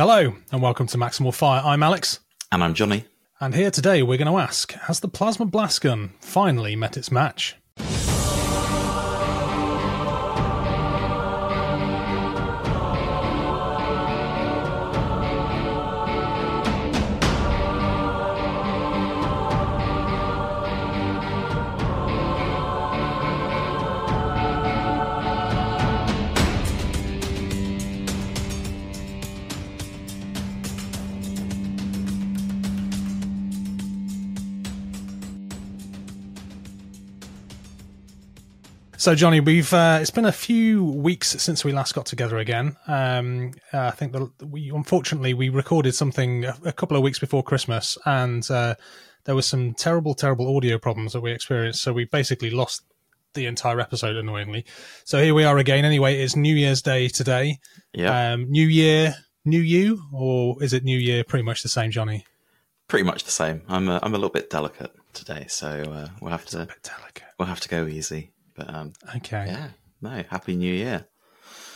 Hello, and welcome to Maximal Fire. I'm Alex. And I'm Johnny. And here today we're going to ask Has the Plasma Blast Gun finally met its match? So, Johnny, we've uh, it's been a few weeks since we last got together again. Um, uh, I think that we unfortunately we recorded something a, a couple of weeks before Christmas, and uh, there was some terrible, terrible audio problems that we experienced. So we basically lost the entire episode, annoyingly. So here we are again. Anyway, it's New Year's Day today. Yeah. Um, New Year, New You, or is it New Year? Pretty much the same, Johnny. Pretty much the same. I'm a, I'm a little bit delicate today, so uh, we'll have to delicate. we'll have to go easy. But um, Okay. yeah, no, happy New Year.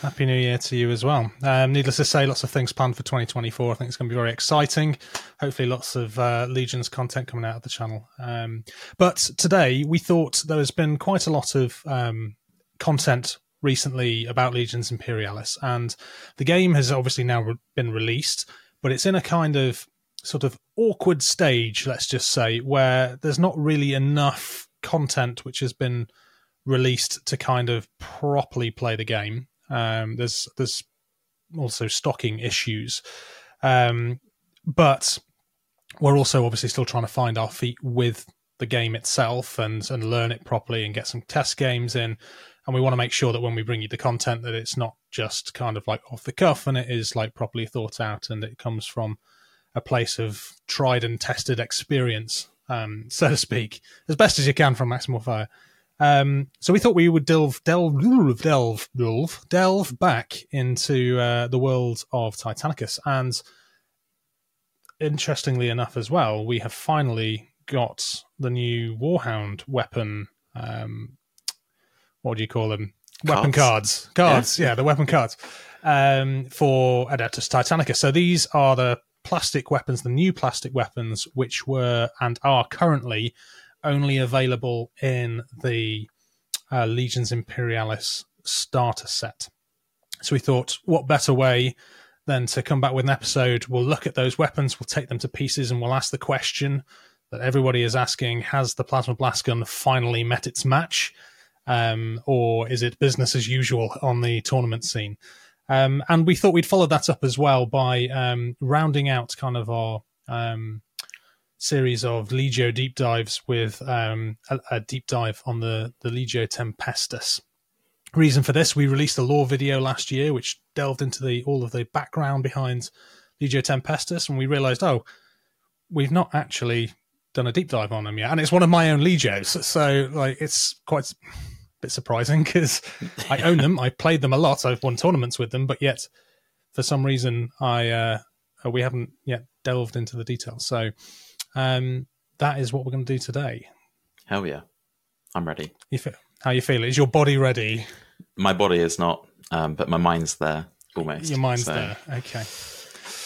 Happy New Year to you as well. Um, needless to say, lots of things planned for 2024. I think it's going to be very exciting. Hopefully, lots of uh, Legions content coming out of the channel. Um, but today, we thought there has been quite a lot of um, content recently about Legions Imperialis, and the game has obviously now re- been released, but it's in a kind of sort of awkward stage, let's just say, where there's not really enough content which has been released to kind of properly play the game. Um, there's there's also stocking issues, um, but we're also obviously still trying to find our feet with the game itself and and learn it properly and get some test games in. And we want to make sure that when we bring you the content, that it's not just kind of like off the cuff, and it is like properly thought out, and it comes from a place of tried and tested experience, um, so to speak, as best as you can from Maximal Fire. Um, so we thought we would delve, delve, delve, delve, delve back into uh, the world of Titanicus, and interestingly enough, as well, we have finally got the new Warhound weapon. Um, what do you call them? Weapon cards, cards. Yeah, the weapon cards um, for Adeptus Titanicus. So these are the plastic weapons, the new plastic weapons, which were and are currently only available in the uh, Legions Imperialis starter set. So we thought, what better way than to come back with an episode? We'll look at those weapons, we'll take them to pieces, and we'll ask the question that everybody is asking: Has the plasma blast gun finally met its match, um, or is it business as usual on the tournament scene? Um, and we thought we'd follow that up as well by um, rounding out kind of our um, series of Legio deep dives with um, a, a deep dive on the, the Legio Tempestus. Reason for this, we released a lore video last year which delved into the all of the background behind Legio Tempestus, and we realized, oh, we've not actually done a deep dive on them yet, and it's one of my own Legios, so like it's quite a bit surprising because I own them, I played them a lot, I've won tournaments with them, but yet for some reason I uh, we haven't yet delved into the details. So um, that is what we're going to do today. Hell yeah, I'm ready. You feel, how you feel? Is your body ready? My body is not, um, but my mind's there almost. Your mind's So there. Okay.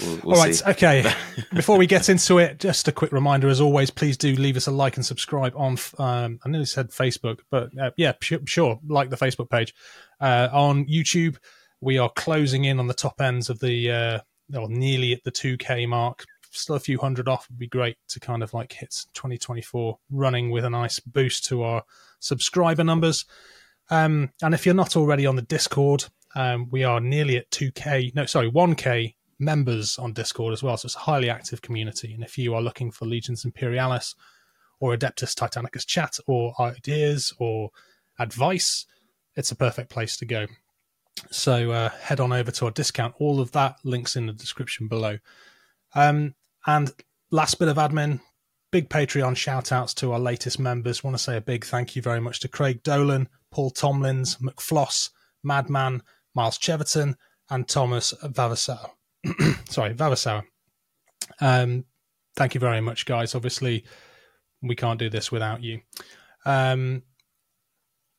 We'll, we'll All right. see. Okay. Before we get into it, just a quick reminder, as always, please do leave us a like and subscribe on. Um, I nearly said Facebook, but uh, yeah, sure, sure, like the Facebook page. Uh, on YouTube, we are closing in on the top ends of the, uh, or nearly at the 2K mark. Still a few hundred off would be great to kind of like hit 2024 running with a nice boost to our subscriber numbers. Um, and if you're not already on the Discord, um, we are nearly at 2K, no, sorry, 1K members on Discord as well. So it's a highly active community. And if you are looking for Legions Imperialis or Adeptus Titanicus chat or ideas or advice, it's a perfect place to go. So uh, head on over to our Discord. All of that links in the description below. Um, and last bit of admin, big Patreon shout outs to our latest members. Want to say a big thank you very much to Craig Dolan, Paul Tomlins, McFloss, Madman, Miles Cheverton, and Thomas Vavasour. Sorry, Vavasour. Um, thank you very much, guys. Obviously, we can't do this without you. Um,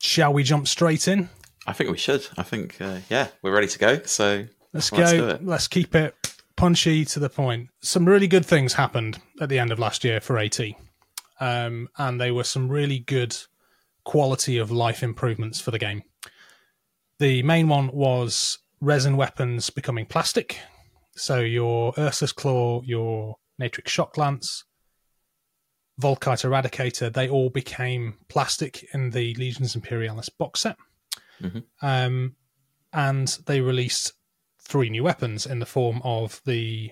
shall we jump straight in? I think we should. I think, uh, yeah, we're ready to go. So Let's Let's go. it. Let's keep it punchy to the point. Some really good things happened at the end of last year for AT, um, and they were some really good quality of life improvements for the game. The main one was resin weapons becoming plastic. So your Ursus Claw, your Natrix Shock Lance, Volkite Eradicator, they all became plastic in the Legions Imperialis box set. Mm-hmm. Um, and they released three new weapons in the form of the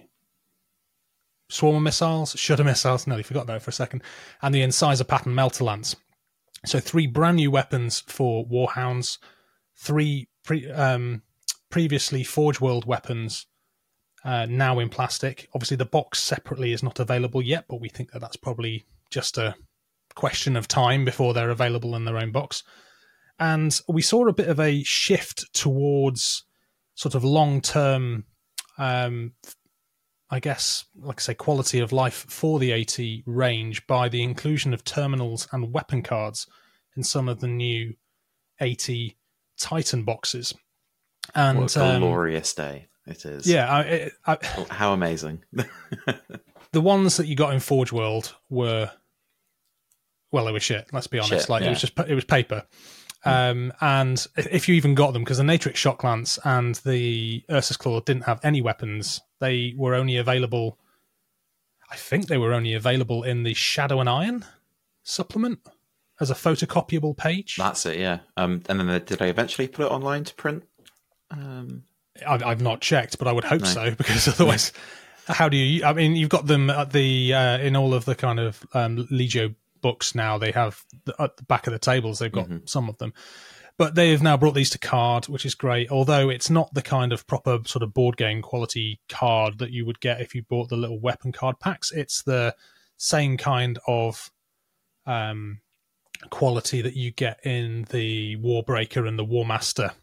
Swarmer missiles, Shudder missiles, nearly forgot that for a second, and the Incisor pattern Melta Lance. So three brand new weapons for Warhounds, three pre- um, previously Forge World weapons uh, now in plastic. Obviously, the box separately is not available yet, but we think that that's probably just a question of time before they're available in their own box. And we saw a bit of a shift towards sort of long term, um, I guess, like I say, quality of life for the AT range by the inclusion of terminals and weapon cards in some of the new AT Titan boxes. And what a um, glorious um, day it is! Yeah, I, I, how amazing! the ones that you got in Forge World were well, they were shit. Let's be honest. Shit, like yeah. it was just it was paper. Um, and if you even got them, because the Natrix Shock Lance and the Ursus Claw didn't have any weapons, they were only available. I think they were only available in the Shadow and Iron supplement as a photocopyable page. That's it, yeah. Um, and then did they eventually put it online to print? Um, I've, I've not checked, but I would hope no. so because otherwise, how do you? I mean, you've got them at the uh, in all of the kind of um, Legio books now. They have the, at the back of the tables. They've got mm-hmm. some of them, but they have now brought these to card, which is great. Although it's not the kind of proper sort of board game quality card that you would get if you bought the little weapon card packs. It's the same kind of um, quality that you get in the Warbringer and the Warmaster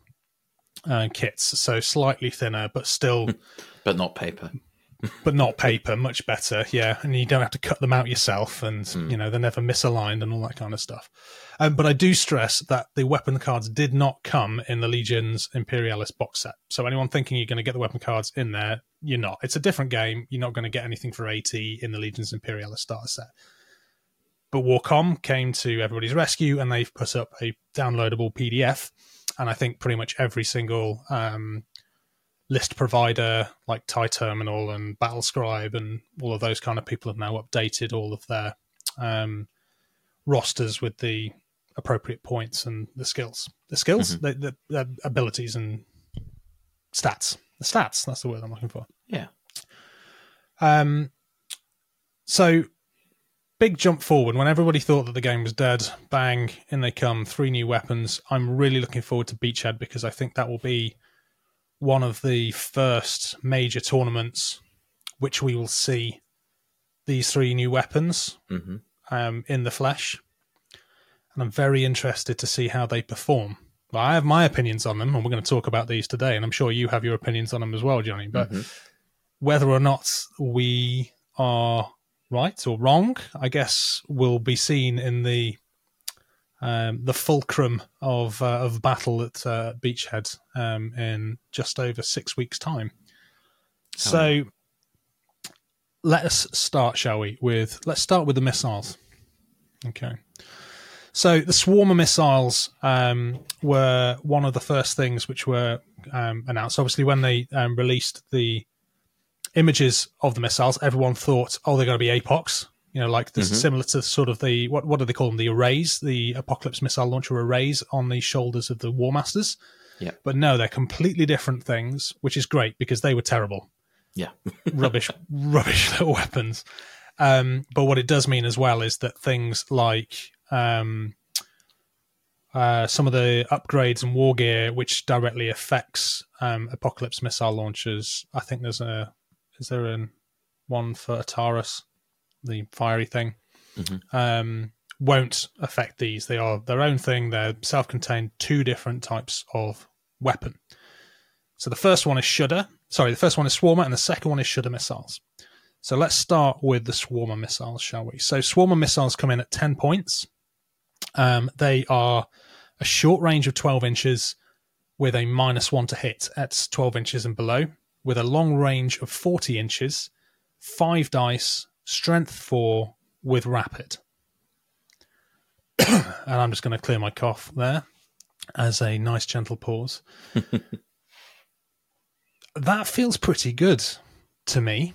uh, kits. So slightly thinner, but still, but not paper. But not paper. Much better, yeah. And you don't have to cut them out yourself, and mm. you know they're never misaligned and all that kind of stuff. Um, but I do stress that the weapon cards did not come in the Legions Imperialis box set. So anyone thinking you're going to get the weapon cards in there, you're not. It's a different game. You're not going to get anything for AT in the Legions Imperialis starter set. But Warcom came to everybody's rescue, and they've put up a downloadable PDF and I think pretty much every single um, list provider like TIE Terminal and Battlescribe and all of those kind of people have now updated all of their um, rosters with the appropriate points and the skills, the skills, mm-hmm. the, the, the, abilities and stats. The stats. That's the word I'm looking for. Yeah. Um. So big jump forward when everybody thought that the game was dead. Bang, in they come, three new weapons. I'm really looking forward to Beachhead because I think that will be one of the first major tournaments which we will see these three new weapons mm-hmm. um, in the flesh. And I'm very interested to see how they perform. Well, I have my opinions on them, and we're going to talk about these today. And I'm sure you have your opinions on them as well, Johnny. But mm-hmm. whether or not we are right or wrong, I guess, will be seen in the um, the fulcrum of uh, of battle at uh, Beachhead um, in just over six weeks' time. So, let us start, shall we? With let's start with the missiles. Okay. So the Swarmer missiles um, were one of the first things which were um, announced. Obviously, when they um, released the images of the missiles, everyone thought, oh, they're going to be APOCs. You know, like this, mm-hmm. similar to sort of the what what do they call them? The arrays, the Apocalypse missile launcher arrays on the shoulders of the War Masters. Yeah. But no, they're completely different things, which is great because they were terrible. Yeah. rubbish, rubbish little weapons. Um, but what it does mean as well is that things like um, uh, some of the upgrades and war gear, which directly affects um, Apocalypse missile launchers. I think there's a is there an one for Atarus, the fiery thing? Mm-hmm. Um, won't affect these. They are their own thing. They're self-contained. Two different types of weapon. So the first one is Shudder. Sorry, the first one is Swarmer, and the second one is Shudder missiles. So let's start with the Swarmer missiles, shall we? So Swarmer missiles come in at ten points. Um, they are a short range of twelve inches with a minus one to hit at twelve inches and below. with a long range of 40 inches, five dice, strength four with rapid. and I'm just going to clear my cough there as a nice gentle pause. that feels pretty good to me.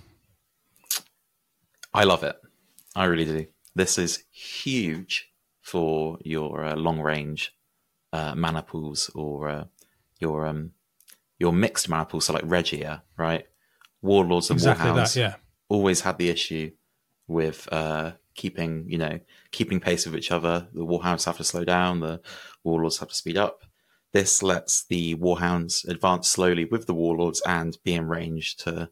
I love it. I really do. This is huge for your uh, long range uh, maniples or uh, your um, your mixed maniples, so like Regia, right? Warlords and exactly Warhounds that, yeah. always had the issue with uh, keeping, you know, keeping pace with each other. The Warhounds have to slow down, the Warlords have to speed up. This lets the Warhounds advance slowly with the Warlords and be in range to,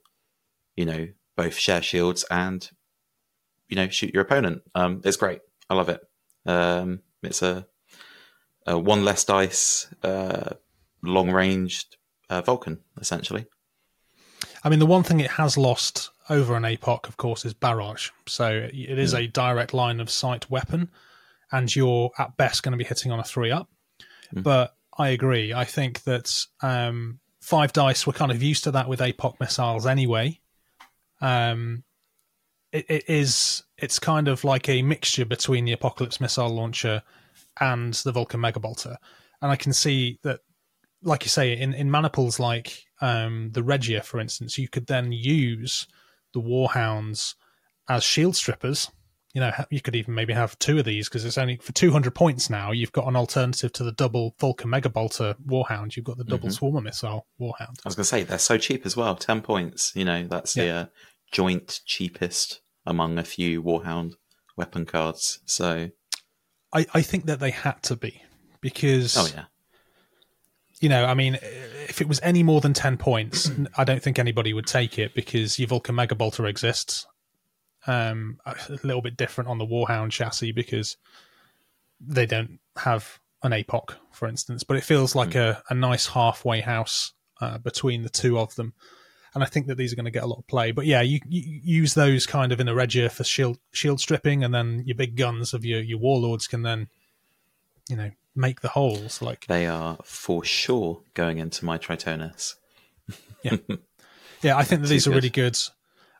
you know, both share shields and, you know, shoot your opponent. Um, it's great. I love it. Um, it's a, a, one less dice, uh, long ranged uh, Vulcan, essentially. I mean, the one thing it has lost over an APOC, of course, is barrage. So it is mm. a direct line of sight weapon, and you're at best going to be hitting on a three up. Mm. But I agree. I think that um, five dice, we're kind of used to that with APOC missiles anyway. Um, it, it is it's kind of like a mixture between the Apocalypse missile launcher and the Vulcan Megabolter, and I can see that, like you say, in in maniples like um, the Regia, for instance, you could then use the Warhounds as shield strippers. You know, you could even maybe have two of these because it's only for 200 points now. You've got an alternative to the double Vulcan Megabolter Warhound. You've got the double mm-hmm. Swarmer Missile Warhound. I was going to say, they're so cheap as well 10 points. You know, that's yeah. the uh, joint cheapest among a few Warhound weapon cards. So I, I think that they had to be because. Oh, yeah you know, I mean, if it was any more than 10 points, I don't think anybody would take it because your Vulcan Mega Bolter exists. Um, a little bit different on the Warhound chassis because they don't have an APOC, for instance, but it feels like mm. a, a nice halfway house uh, between the two of them. And I think that these are going to get a lot of play. But yeah, you, you use those kind of in a Regia for shield shield stripping, and then your big guns of your, your warlords can then, you know, make the holes. Like they are for sure going into my Tritonus. yeah, yeah. I think that these are really good.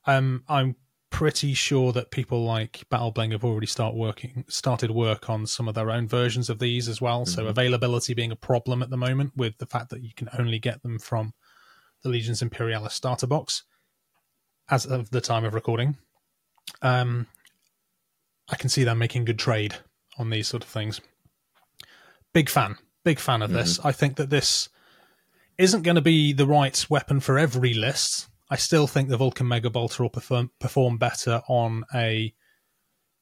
Um, I'm pretty sure that people like Battlebling have already start working started work on some of their own versions of these as well. Mm-hmm. So availability being a problem at the moment with the fact that you can only get them from the Legions Imperialis starter box as of the time of recording. Um, I can see them making good trade on these sort of things big fan, big fan of this. Mm-hmm. I think that this isn't going to be the right weapon for every list. I still think the Vulcan Mega Bolter will perform, perform better on a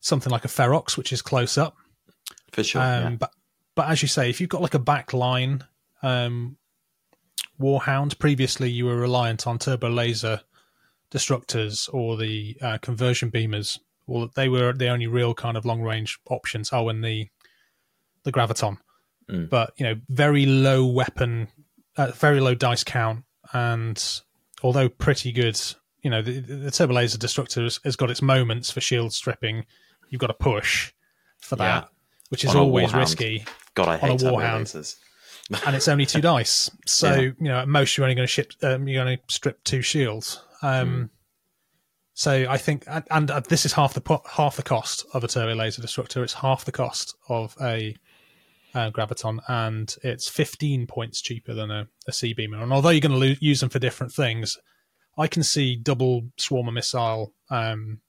something like a Ferox, which is close up. For sure. Um, yeah. But but as you say, if you've got like a back line um, Warhound, previously you were reliant on turbo laser destructors or the uh, conversion beamers. Well, they were the only real kind of long range options. Oh, and the the graviton. Mm. But you know, very low weapon, uh, very low dice count, and although pretty good, you know, the, the turbo laser destructor has, has, got its moments for shield stripping. You've got to push for that, yeah. which is always risky. God, I hate a warhound. and it's only two dice, so yeah. you know at most you're only going to ship, um, you're going to strip two shields. Um, mm. So I think, and, and, uh, this is half the half the cost of a turbo laser destructor. It's half the cost of a uh, Graviton, and it's 15 points cheaper than a, a C-Beamer. And although you're going to lo- use them for different things, I can see double Swarmer missile um,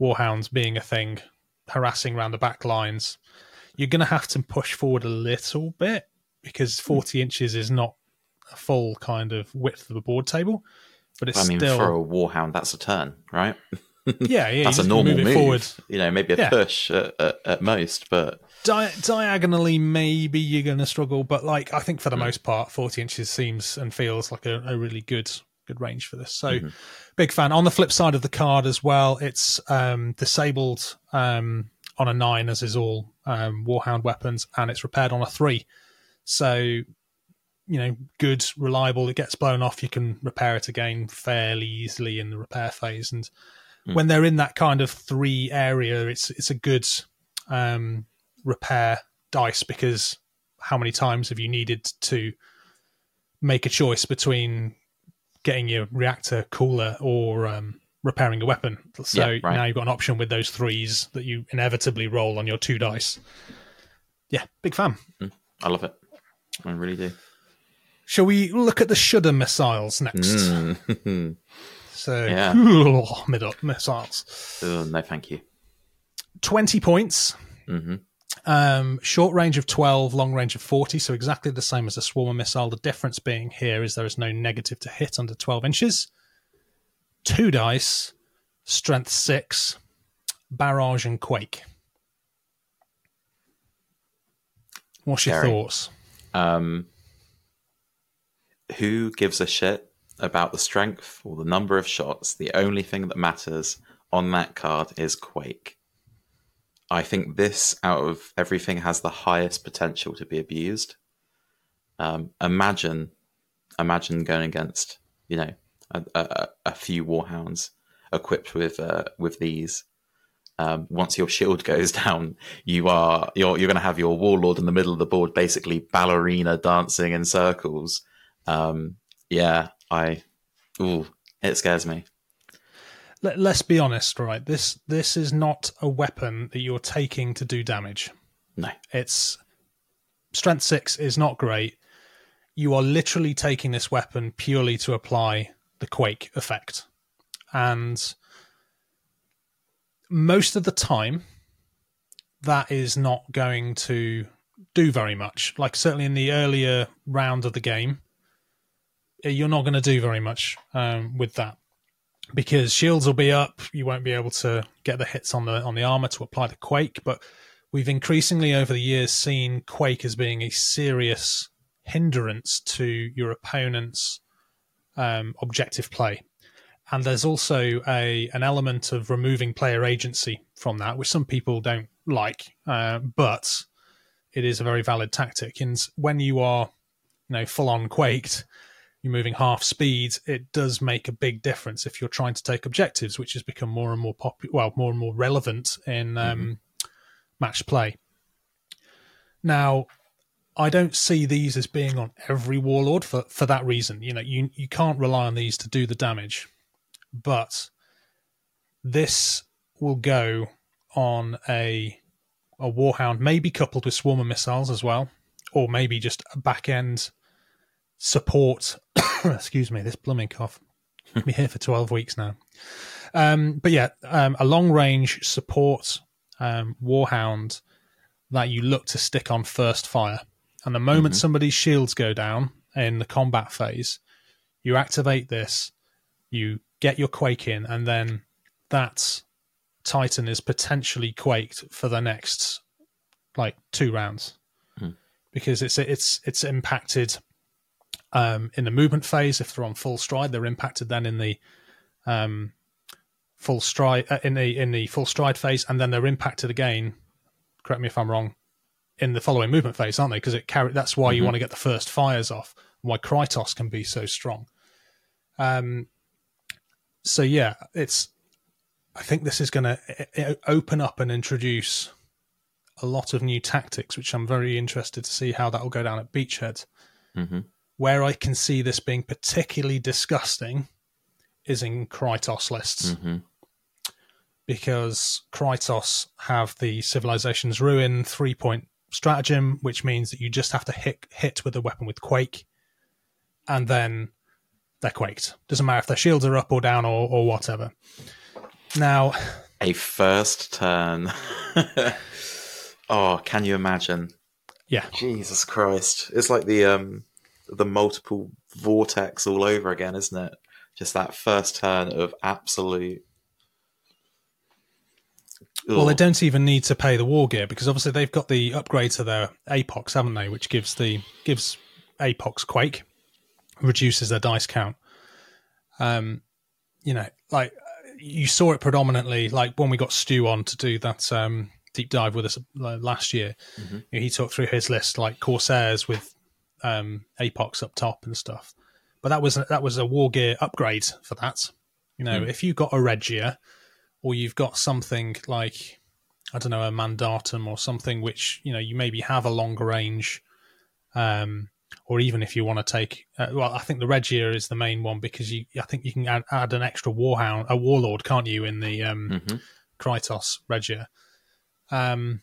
Warhounds being a thing, harassing around the back lines. You're going to have to push forward a little bit because 40 inches is not a full kind of width of a board table. But it's I mean, still... for a Warhound, that's a turn, right? yeah, yeah. that's a normal move. Forward. You know, maybe a yeah. push at, at, at most, but Di- diagonally, maybe you're going to struggle, but like I think for the mm. most part, 40 inches seems and feels like a, a really good good range for this. So, mm-hmm. big fan. On the flip side of the card as well, it's um, disabled um, on a nine, as is all um, Warhound weapons, and it's repaired on a three. So, you know, good, reliable. It gets blown off, you can repair it again fairly easily in the repair phase. And mm. when they're in that kind of three area, it's it's a good um, repair dice because how many times have you needed to make a choice between getting your reactor cooler or um, repairing a weapon. So Yeah, right. now you've got an option with those threes that you inevitably roll on your two dice. Yeah, big fan. I love it. I really do. Shall we look at the shudder missiles next? Mm. So, Yeah. missiles. Oh, no, thank you. 20 points. hmm Um, short range of 12, long range of 40, so exactly the same as a swarmer missile. The difference being here is there is no negative to hit under 12 inches. Two dice, strength 6, barrage and quake. What's your thoughts? Um, who gives a shit about the strength or the number of shots? The only thing that matters on that card is Quake. I think this, out of everything, has the highest potential to be abused. Um, imagine, imagine going against, you know, a, a, a few warhounds equipped with uh, with these. Um, once your shield goes down, you are you're you're going to have your warlord in the middle of the board, basically ballerina dancing in circles. Um, yeah, I, ooh, it scares me. Let, let's be honest, right? This this is not a weapon that you're taking to do damage. No, It's strength six is not great. You are literally taking this weapon purely to apply the quake effect, and most of the time, that is not going to do very much. Like certainly in the earlier round of the game, you're not going to do very much um, with that because shields will be up. You won't be able to get the hits on the on the armor to apply the quake. But we've increasingly over the years seen quake as being a serious hindrance to your opponent's um, objective play. And there's also a an element of removing player agency from that, which some people don't like, uh, but it is a very valid tactic. And when you are, you know, full on quaked, you're moving half speed, it does make a big difference if you're trying to take objectives, which has become more and more popular, well, more and more relevant in um, match play. Now, I don't see these as being on every warlord for, for that reason. You know, you you can't rely on these to do the damage, but this will go on a a warhound, maybe coupled with swarmer missiles as well, or maybe just a back end support. excuse me, this blooming cough. Been here for twelve weeks now. Um, but yeah, um, a long range support um, warhound that you look to stick on first fire. And the moment somebody's shields go down in the combat phase, you activate this, you get your quake in, and then that Titan is potentially quaked for the next like two rounds Hmm. because it's it's it's impacted um, in the movement phase. If they're on full stride, they're impacted then in the um, full stride uh, in the in the full stride phase, and then they're impacted again. Correct me if I'm wrong. In the following movement phase, aren't they? Because it carry. That's why you Mhm. want to get the first fires off. Why Kryptos can be so strong. Um. So yeah, it's. I think this is going to open up and introduce a lot of new tactics, which I'm very interested to see how that will go down at Beachhead. hmm Where I can see this being particularly disgusting is in Kryptos lists hmm because Kryptos have the Civilization's Ruin three point stratagem, which means that you just have to hit hit with a weapon with Quake, and then they're quaked. Doesn't matter if their shields are up or down or, or whatever. Now, A first turn. oh, can you imagine? yeah, Jesus Christ! It's like the um the multiple vortex all over again, isn't it? Just that first turn of absolute. Well, they don't even need to pay the war gear because obviously they've got the upgrade to their Apox, haven't they? Which gives the gives Apox Quake, reduces their dice count. Um, you know, like you saw it predominantly, like when we got Stu on to do that um, deep dive with us uh, last year. Mhm. he talked through his list, like Corsairs with um, Apox up top and stuff. But that was that was a war gear upgrade for that. You know, Mm. if you got a Regia or you've got something like I don't know a mandatum or something which you know you maybe have a longer range um, or even if you want to take, uh, well, I think the Regia is the main one because you, I think you can add, add an extra warhound, a warlord, can't you, in the um, hmm Kryptos Regia. Um,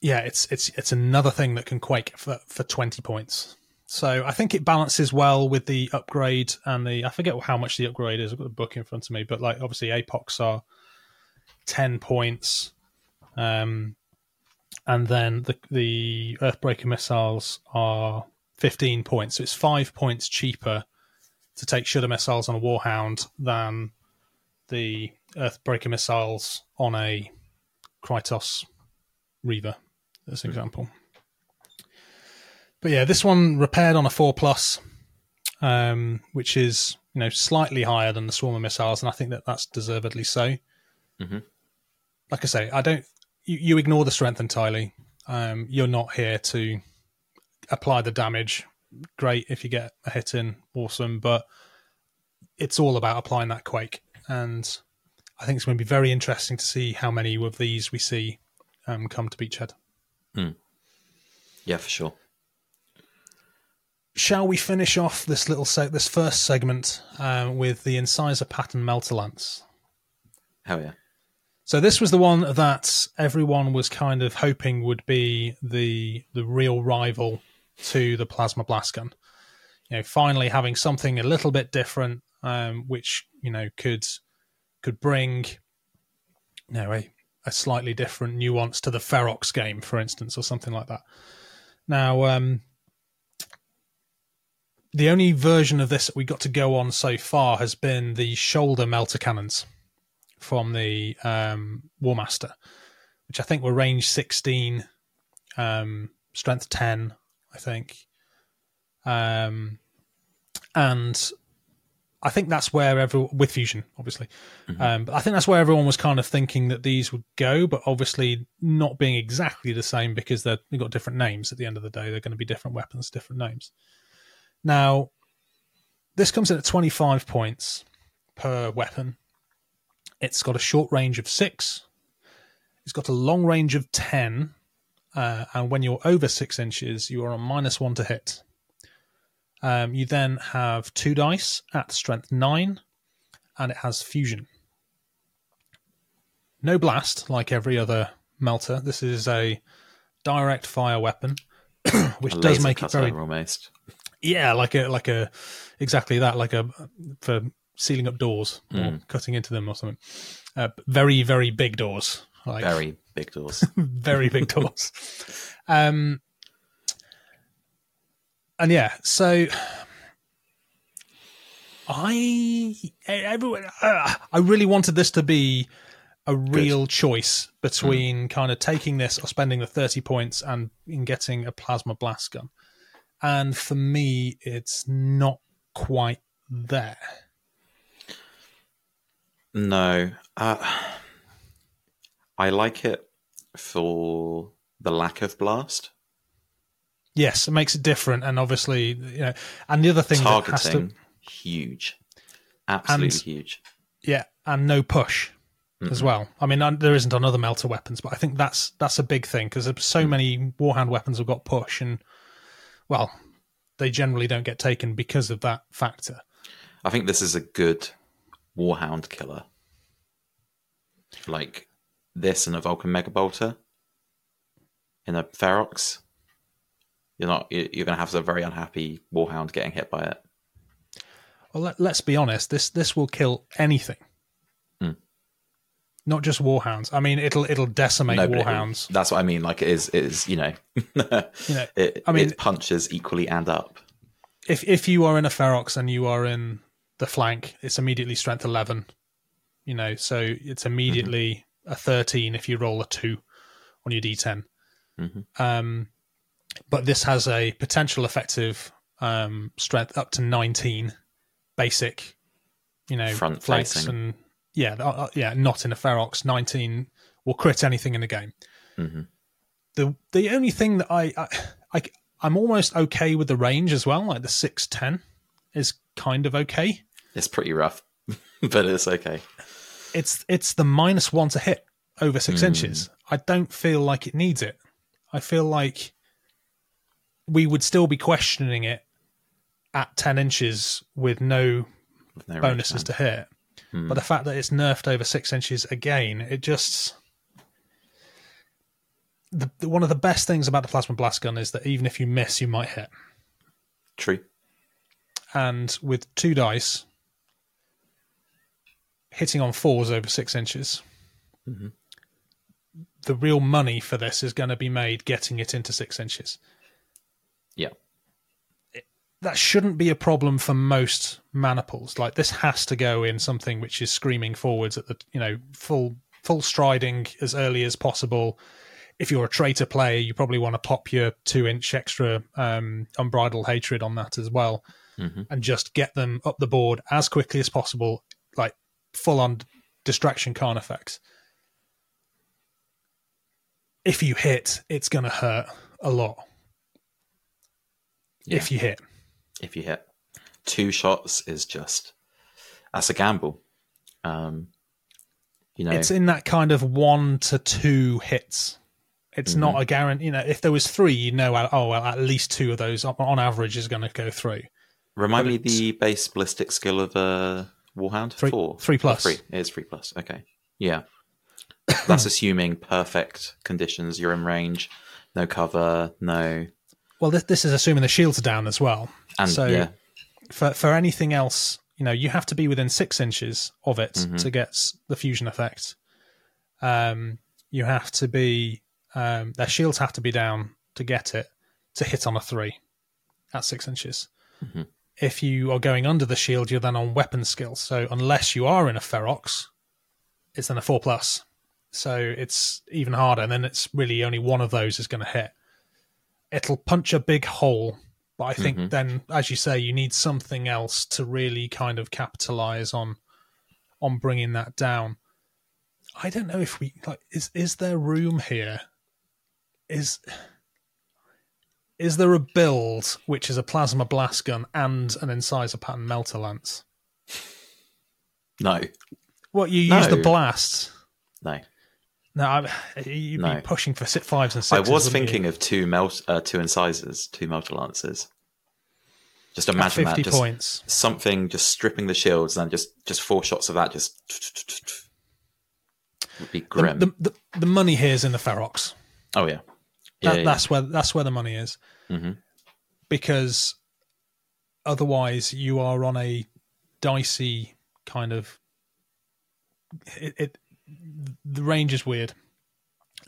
yeah, it's it's it's another thing that can quake for for twenty points. So I think it balances well with the upgrade and the I forget how much the upgrade is. I've got the book in front of me, but like obviously apox are ten points, um, and then the the Earthbreaker missiles are fifteen points. So it's five points cheaper to take shudder missiles on a Warhound than the Earthbreaker missiles on a Kryptos Reaver, as an example. But yeah, this one repaired on a four plus, um, which is you know slightly higher than the Swarmer missiles, and I think that that's deservedly so. Mhm. Like I say, I don't. You, you ignore the strength entirely. Um, you're not here to apply the damage. Great if you get a hit in, awesome. But it's all about applying that quake, and I think it's going to be very interesting to see how many of these we see um, come to Beachhead. Yeah, for sure. Shall we finish off this little se- this first segment um, with the incisor pattern melta lance? Hell yeah. So this was the one that everyone was kind of hoping would be the the real rival to the plasma blast gun. You know, finally having something a little bit different, um, which you know could could bring you know a, a slightly different nuance to the Ferox game, for instance, or something like that. Now, um, the only version of this that we got to go on so far has been the shoulder melter cannons from the um, Warmaster, which I think were range 16, um, strength 10, I think. Um, and I think that's where everyone, with Fusion, obviously. Um, but I think that's where everyone was kind of thinking that these would go, but obviously not being exactly the same because they're, they've got different names at the end of the day. They're going to be different weapons, different names. Now, this comes in at 25 points per weapon. It's got a short range of six. It's got a long range of 10. Uh, and when you're over six inches, you are on minus one to hit. Um, you then have two dice at strength nine, and it has fusion. No blast, like every other melter. This is a direct fire weapon, which does make it very almost. yeah, like a like a exactly that, like a for sealing up doors or cutting into them or something. Uh, very very big doors, like Very big doors. very big doors. Um, and yeah, so I everyone uh, I really wanted this to be a real choice between kind of taking this or spending the 30 points and in getting a plasma blast gun. And for me, it's not quite there. No. Uh, I like it for the lack of blast. Yes, it makes it different, and obviously, you know, and the other thing has to, Targeting, huge. Absolutely And- huge. yeah, and no push as well. I mean, there isn't on other melter weapons, but I think that's that's a big thing because so mm. many warhound weapons have got push, and well, they generally don't get taken because of that factor. I think this is a good Warhound killer. Like this and a Vulcan Mega Bolter in a Ferox. You're not. you- You're going to have a very unhappy Warhound getting hit by it. Well, let, let's be honest. This this will kill anything, Hmm. not just warhounds. I mean, it'll it'll decimate No, but it- warhounds. that's what I mean. Like it is. It is. You know. You know, it, I mean- it punches equally and up. if if you are in a ferox and you are in the flank, it's immediately strength eleven. You know, so it's immediately a thirteen if you roll a two on your d10. Mhm. Um, but this has a potential effective um, strength up to nineteen, basic. You know, Front flanks facing. and yeah, uh, uh, yeah, not in a ferox. Nineteen will crit anything in the game. hmm the the only thing that I, I I I'm almost okay with the range as well. Like the six ten is kind of okay. It's pretty rough, but it's okay. It's it's the minus one to hit over six Hmm. inches. I don't feel like it needs it. I feel like we would still be questioning it at 10 inches with no With no bonuses to hit. Hmm. But the fact that it's nerfed over six inches again, it just. The, the- one of the best things about the plasma blast gun is that even if you miss, you might hit. True. And with two dice, hitting on fours over six inches, Mhm. the real money for this is going to be made getting it into six inches. Yeah. that shouldn't be a problem for most maniples. Like this has to go in something which is screaming forwards at the you know full full striding as early as possible. If you're a traitor player, you probably want to pop your two inch extra um, unbridled hatred on that as well, hmm and just get them up the board as quickly as possible, like full on distraction effects. If you hit, it's going to hurt a lot. Yeah. If you hit, if you hit two shots is just that's a gamble um you know it's in that kind of one to two hits. It's Mm-hmm. not a guarantee. You know, if there was three, you know, oh well, at least two of those on- average is going to go through. remind but me the base ballistic skill of uh warhound Three- four three Oh, plus. three it is three plus okay yeah that's assuming perfect conditions you're in range no cover no Well, this, this is assuming the shields are down as well. and So- yeah For for anything else, you know, you have to be within six inches of it Mhm. to get the fusion effect. Um, you have to be um, their shields have to be down to get it to hit on a three at six inches. Mhm. If you are going under the shield, you're then on weapon skill. So unless you are in a ferox, it's then a four plus. So it's even harder, and then it's really only one of those is going to hit. It'll punch a big hole, but I think Mhm. then, as you say, you need something else to really kind of capitalize on on bringing that down. I don't know if we like is is there room here? Is is there a build which is a plasma blast gun and an incisor pattern melta lance? no What you use the blast? no No, I, you'd No. be pushing for sit fives and sixes. i was wouldn't you? thinking of two melt uh, two incisors two melter lances just imagine that just points. something just stripping the shields and just just four shots of that just would be grim. the, the, the money here is in the ferox. oh yeah, That, yeah, yeah. That's where that's where the money is. hmm because otherwise you are on a dicey kind of it, it the range is weird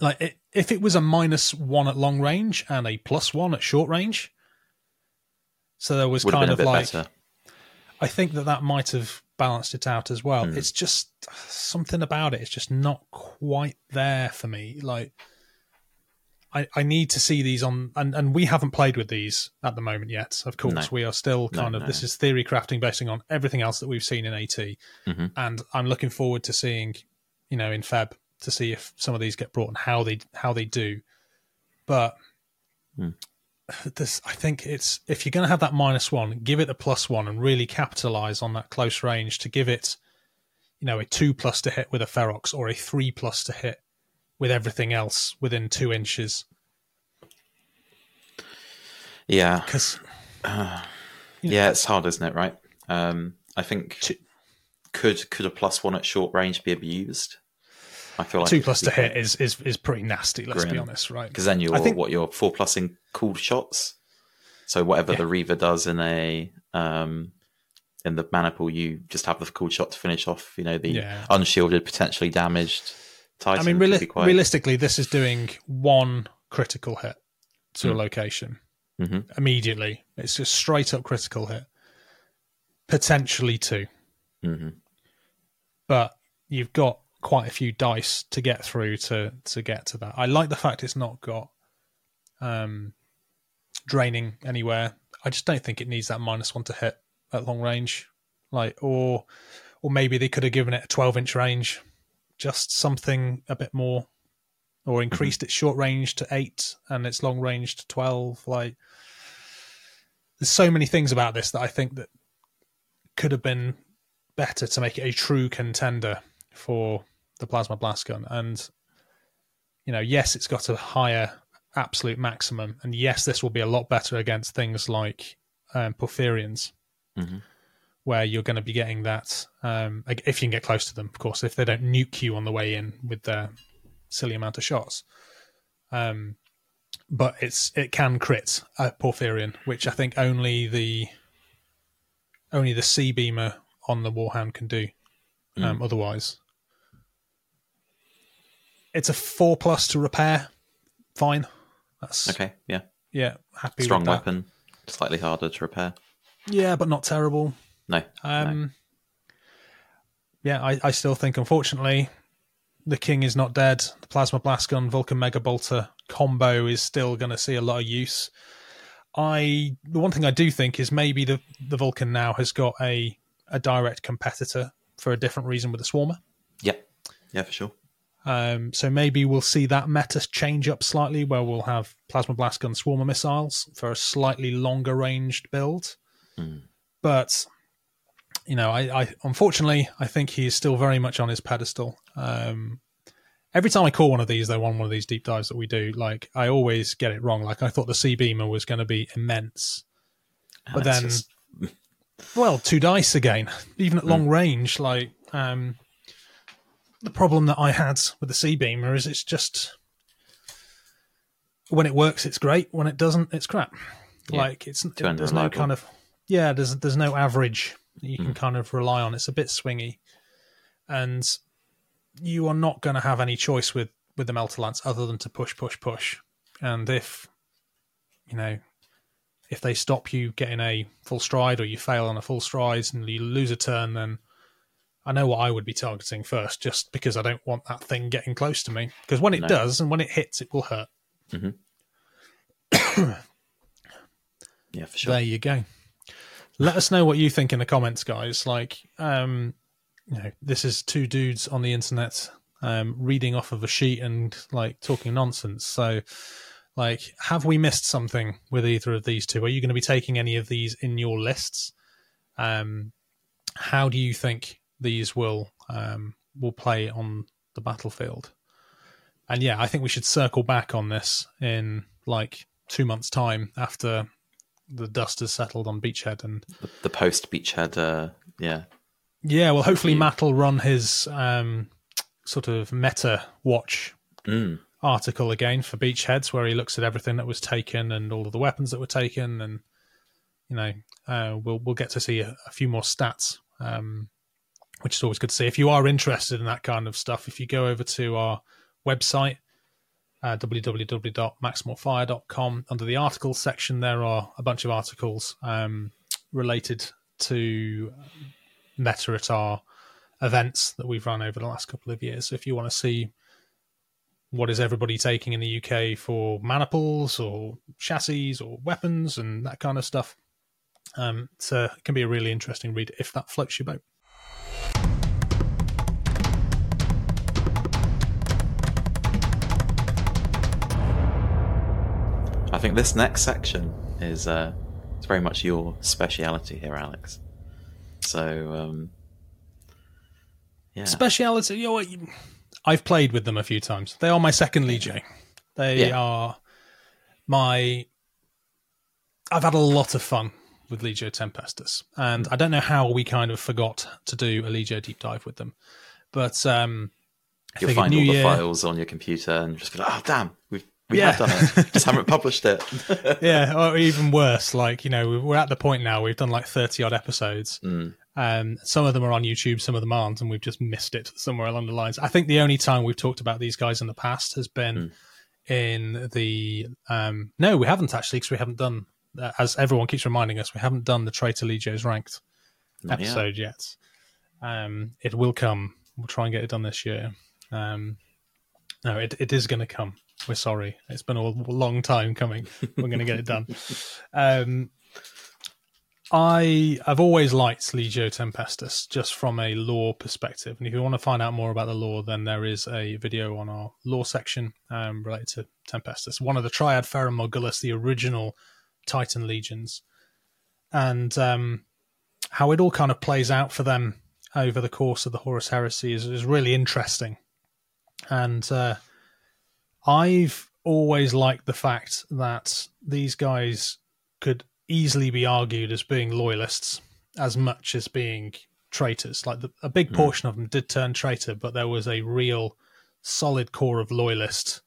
like it, if it was a minus one at long range and a plus one at short range so there was would kind of like better. i think that that might have balanced it out as well Hmm. it's just something about it it's just not quite there for me like I, I need to see these on and, and we haven't played with these at the moment yet of course No. we are still No, kind of no. this is theory crafting basing on everything else that we've seen in at Mhm. and i'm looking forward to seeing you know in feb to see if some of these get brought and how they how they do but Hmm. this i think it's if you're going to have that minus one give it a plus one and really capitalize on that close range to give it you know a two plus to hit with a ferox or a three plus to hit with everything else within two inches Yeah, because uh, You know- yeah, it's hard, isn't it? Right. Um, I think Two- could could a plus one at short range be abused? I feel like two plus to hit is is is pretty nasty. Let's be honest, right? because then you're think- what you're four plusing cooled shots. So whatever Yeah. the Reaver does in a um, in the maniple, you just have the cooled shot to finish off. You know the Yeah. unshielded, potentially damaged Titan. I mean, reali- quite- realistically, this is doing one critical hit to a Hmm. location Mhm. immediately. It's just straight up critical hit, potentially two, Mhm. but you've got quite a few dice to get through to to get to that. I like the fact it's not got um, draining anywhere. I just don't think it needs that minus one to hit at long range, like or or maybe they could have given it a twelve inch range, just something a bit more, or increased its short range to eight and its long range to twelve. Like there's so many things about this that I think that could have been better to make it a true contender for the plasma blast gun and you know yes it's got a higher absolute maximum. And yes, this will be a lot better against things like um, Porphyrions, hmm where you're going to be getting that um, if you can get close to them, of course. If they don't nuke you on the way in with their silly amount of shots, um, but it's it can crit a Porphyrion, which I think only the only the C-Beamer on the Warhound can do. Um, Otherwise, it's a four plus to repair. Fine, that's Okay, yeah. yeah happy Strong with that. weapon, slightly harder to repair. Yeah, but not terrible. No, no. Um, Yeah, I, I still think, unfortunately, the King is not dead. The Plasma Blast Gun, Vulcan Mega Bolter combo is still going to see a lot of use. I the one thing I do think is maybe the the Vulcan now has got a a direct competitor for a different reason with the Swarmer. Yeah, yeah, for sure. Um, so maybe we'll see that meta change up slightly, where we'll have plasma blast gun swarmer missiles for a slightly longer ranged build. Mm. But you know, I, I unfortunately I think he is still very much on his pedestal. Um, every time I call one of these, though, on one of these deep dives that we do, like I always get it wrong. Like I thought the C-Beamer was going to be immense, But And then- just- well, two dice again, even at long range. Like um, the problem that I had with the C-Beamer is it's just when it works, it's great. When it doesn't, it's crap. Yeah, Like it's too there's no kind of yeah. There's there's no average that you can kind of rely on. It's a bit swingy, and you are not going to have any choice with with the Melta Lance other than to push, push, push. And if you know if they stop you getting a full stride or you fail on a full stride and you lose a turn, then I know what I would be targeting first, just because I don't want that thing getting close to me. Because when it No. does and when it hits, it will hurt. yeah, for sure. There you go. Let us know what you think in the comments, guys. Like, um, you know, this is two dudes on the internet um, reading off of a sheet and like talking nonsense. So, like, have we missed something with either of these two? Are you going to be taking any of these in your lists? Um, how do you think these will um, will play on the battlefield? And yeah, I think we should circle back on this in like two months' time after the dust has settled on Beachhead. And The, post beachhead, uh, yeah, yeah, well, hopefully Matt will run his um, sort of meta watch mm, article again for Beachheads, where he looks at everything that was taken and all of the weapons that were taken, and you know, uh, we'll we'll get to see a, a few more stats, um, which is always good to see. If you are interested in that kind of stuff, if you go over to our website. Uh, www.maximalfire.com under the articles section there are a bunch of articles um, related to meta at our events that we've run over the last couple of years so if you want to see what is everybody taking in the UK for maniples or chassis or weapons and that kind of stuff. Um, so it can be a really interesting read if that floats your boat. I think this next section is uh, it's very much your speciality here, Alex. So, um, yeah, Speciality, you know I've played with them a few times. They are my second Legio. They Yeah. are my. I've had a lot of fun with Legio Tempestus, and I don't know how we kind of forgot to do a Legio deep dive with them, but um, I you'll find all the Year- files on your computer and just be like, "Oh, damn, we've we Yeah. have done it, just haven't published it." yeah, or even worse, like you know, we're at the point now we've done like thirty odd episodes. Mm. Um, some of them are on YouTube, some of them aren't, and we've just missed it somewhere along the lines. I think the only time we've talked about these guys in the past has been in the um, no, we haven't actually because we haven't done uh, as everyone keeps reminding us, we haven't done the Traitor Legios ranked Not yet. episode yet. Um, it will come. We'll try and get it done this year. Um, no, it, it is going to come. We're sorry. It's been a long time coming. We're going to get it done. Um, I I've always liked Legio Tempestus just from a lore perspective, and if you want to find out more about the lore, then there is a video on our lore section um, related to Tempestus, one of the Triad Ferrum Mogulus, the original Titan legions, and um, how it all kind of plays out for them over the course of the Horus Heresy is, is really interesting. And uh, I've always liked the fact that these guys could easily be argued as being loyalists as much as being traitors. Like the, a big portion of them did turn traitor, but there was a real solid core of loyalist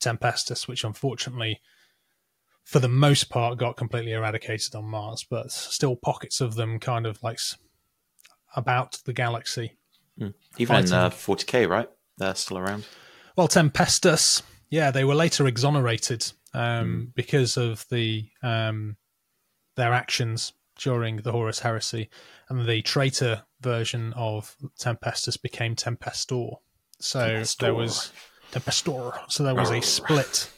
Tempestus, which unfortunately, for the most part, got completely eradicated on Mars. But still, pockets of them kind of like about the galaxy. Even in Fighting. uh, 40k, right? They're still around. Well, Tempestus, yeah, they were later exonerated um, because of the um, their actions during the Horus Heresy, and the traitor version of Tempestus became Tempestor. So Tempestor. there was Tempestor. So there was a split,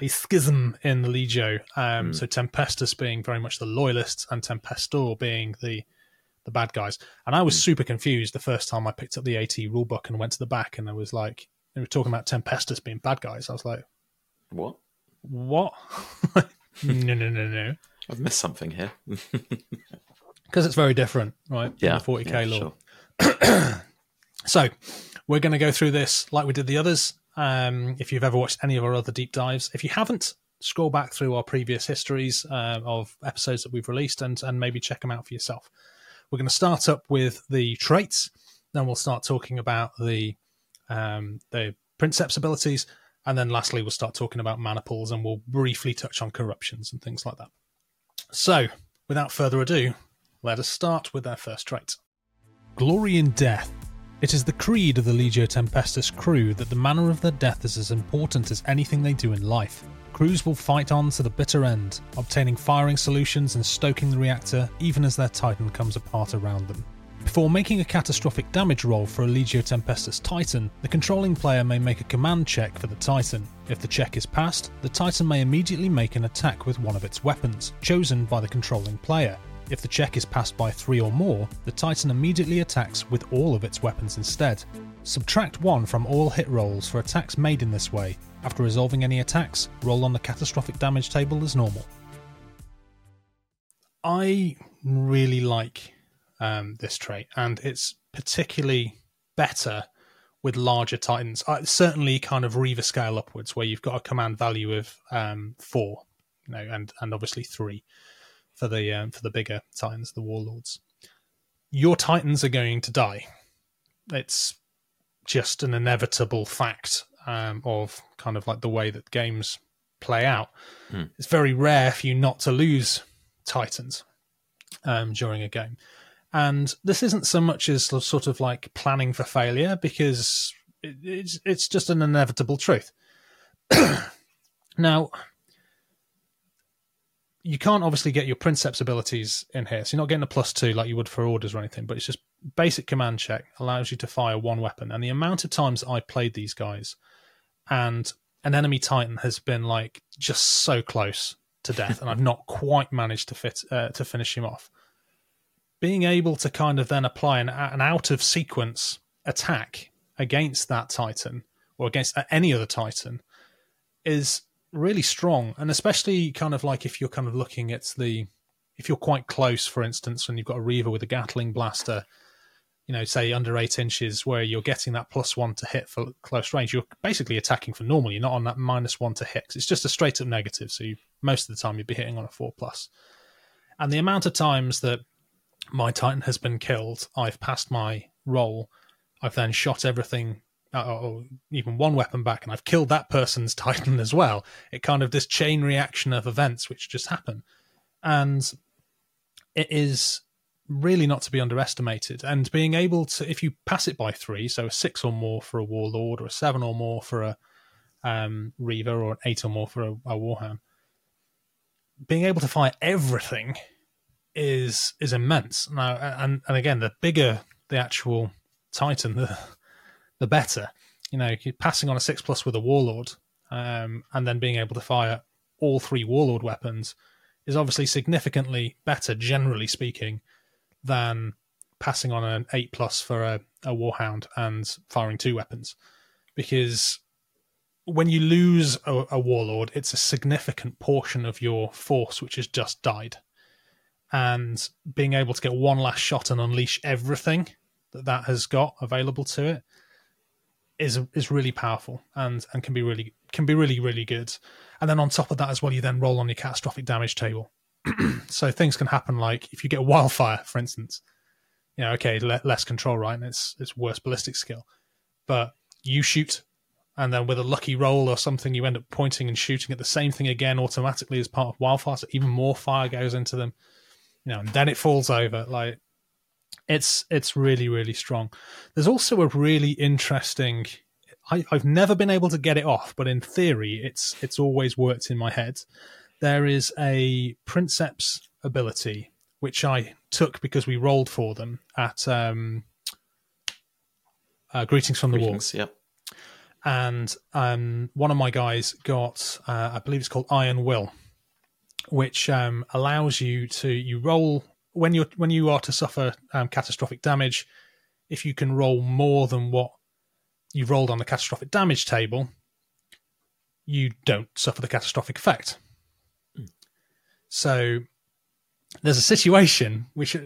a schism in the Legio. Um, So Tempestus being very much the loyalists, and Tempestor being the the bad guys. And I was super confused the first time I picked up the AT rulebook and went to the back, and I was like, they were talking about Tempestus being bad guys. I was like, What? what? no, no, no, no. I've missed something here. Because it's very different, right? yeah. The 40k yeah, lore. sure. So we're going to go through this like we did the others. Um, if you've ever watched any of our other deep dives, if you haven't, scroll back through our previous histories uh, of episodes that we've released and and maybe check them out for yourself. We're going to start up with the traits, then we'll start talking about the um, the princeps abilities, and then lastly we'll start talking about maniples and we'll briefly touch on corruptions and things like that. So, without further ado, let us start with our first trait. Glory in death. It is the creed of the Legio Tempestus crew that the manner of their death is as important as anything they do in life. Crews will fight on to the bitter end, obtaining firing solutions and stoking the reactor even as their Titan comes apart around them. Before making a catastrophic damage roll for a Legio Tempestus Titan, the controlling player may make a command check for the Titan. If the check is passed, the Titan may immediately make an attack with one of its weapons, chosen by the controlling player. If the check is passed by three or more, the Titan immediately attacks with all of its weapons instead. Subtract 1 from all hit rolls for attacks made in this way. After resolving any attacks, roll on the catastrophic damage table as normal. I really like um, this trait, and it's particularly better with larger titans. Uh, certainly, kind of Reaver scale upwards, where you've got a command value of um, four, you know, and and obviously three for the um, for the bigger titans, the warlords. Your titans are going to die. It's just an inevitable fact um, of kind of like the way that games play out. Hmm. It's very rare for you not to lose titans um, during a game. And this isn't so much as sort of like planning for failure because it's it's just an inevitable truth. now, you can't obviously get your princeps abilities in here, so you're not getting a plus two like you would for orders or anything. But it's just basic command check allows you to fire one weapon, and the amount of times I played these guys, and an enemy titan has been like just so close to death, and I've not quite managed to fit uh, to finish him off being able to kind of then apply an, an out of sequence attack against that Titan or against uh, any other Titan is really strong. And especially kind of like if you're kind of looking at the, if you're quite close, for instance, when you've got a Reaver with a Gatling blaster, you know, say under eight inches, where you're getting that plus one to hit for close range, you're basically attacking for normal. You're not on that minus one to hit. It's just a straight up negative. So you, most of the time you'd be hitting on a four plus. And the amount of times that my Titan has been killed. I've passed my roll. I've then shot everything, uh, or even one weapon back, and I've killed that person's Titan as well. It kind of this chain reaction of events which just happen, and it is really not to be underestimated. And being able to, if you pass it by three, so a six or more for a Warlord, or a seven or more for a um, Reaver, or an eight or more for a, a Warhound, being able to fire everything is is immense. Now and and again the bigger the actual titan the the better. You know passing on a six plus with a warlord um, and then being able to fire all three warlord weapons is obviously significantly better generally speaking than passing on an eight plus for a, a warhound and firing two weapons. Because when you lose a, a warlord it's a significant portion of your force which has just died and being able to get one last shot and unleash everything that that has got available to it is is really powerful and and can be really can be really really good. And then on top of that as well, you then roll on your catastrophic damage table. so things can happen like if you get a wildfire, for instance. You know, okay, le- less control, right? And it's it's worse ballistic skill, but you shoot, and then with a lucky roll or something, you end up pointing and shooting at the same thing again automatically as part of wildfire. So even more fire goes into them. You know, and then it falls over. Like it's it's really really strong. There's also a really interesting. I, I've never been able to get it off, but in theory, it's it's always worked in my head. There is a Princeps ability which I took because we rolled for them at um, uh, Greetings from the Greetings. Yep. And um, one of my guys got, uh, I believe it's called Iron Will, which um, allows you to you roll when you're when you are to suffer um, catastrophic damage. If you can roll more than what you've rolled on the catastrophic damage table, you don't suffer the catastrophic effect. So there's a situation which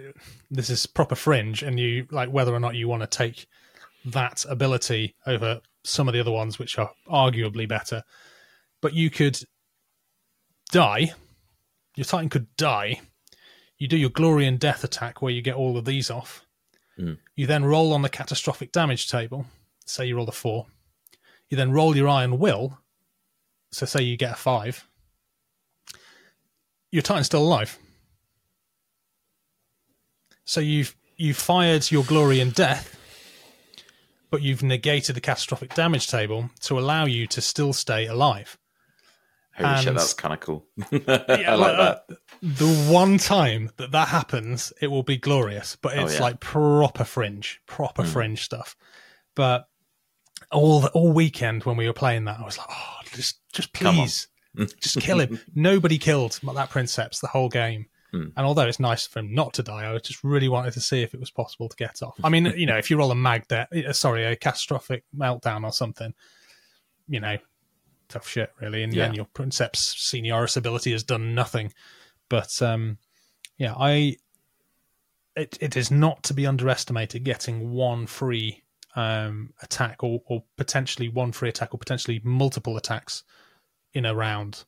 this is proper fringe, and you like whether or not you want to take that ability over some of the other ones, which are arguably better. But you could die. Your Titan could die. You do your glory and death attack where you get all of these off. Mm. You then roll on the catastrophic damage table. Say you roll a four. You then roll your iron will. So say you get a five. Your Titan's still alive. So you've you've fired your glory and death, but you've negated the catastrophic damage table to allow you to still stay alive. Holy shit, that's kind of cool. Yeah, I like well, that. uh, the one time that that happens, it will be glorious, but Oh, it's yeah. like proper fringe, proper Mm. fringe stuff. But all the, all weekend when we were playing that, I was like, oh, just just please, just kill him. Nobody killed that Princeps the whole game. Hmm. And although it's nice for him not to die, I just really wanted to see if it was possible to get off. I mean, you know, if you roll a mag de- uh, sorry, a catastrophic meltdown or something, you know, tough shit, really. And Yeah. then your Princeps Senioris ability has done nothing. But um, yeah, I it it is not to be underestimated getting one free um, attack or, or potentially one free attack or potentially multiple attacks in a round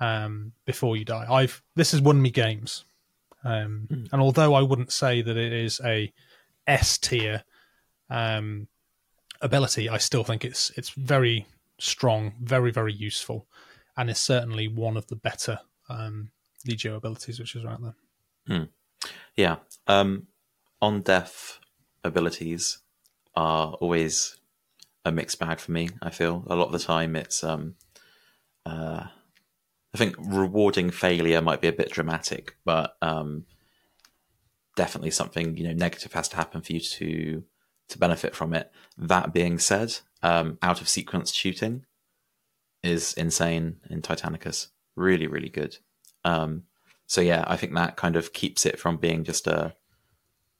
um, before you die. I've this has won me games, um, Hmm. and although I wouldn't say that it is a S tier um, ability, I still think it's it's very strong, very very useful, and is certainly one of the better um, Legio abilities which is out there. Yeah. Um, on death abilities are always a mixed bag for me. I feel a lot of the time it's um, uh, I think rewarding failure might be a bit dramatic, but um, definitely something you know negative has to happen for you to to benefit from it. That being said, um, out of sequence shooting is insane in Titanicus. Really, really good. Um, so yeah, I think that kind of keeps it from being just a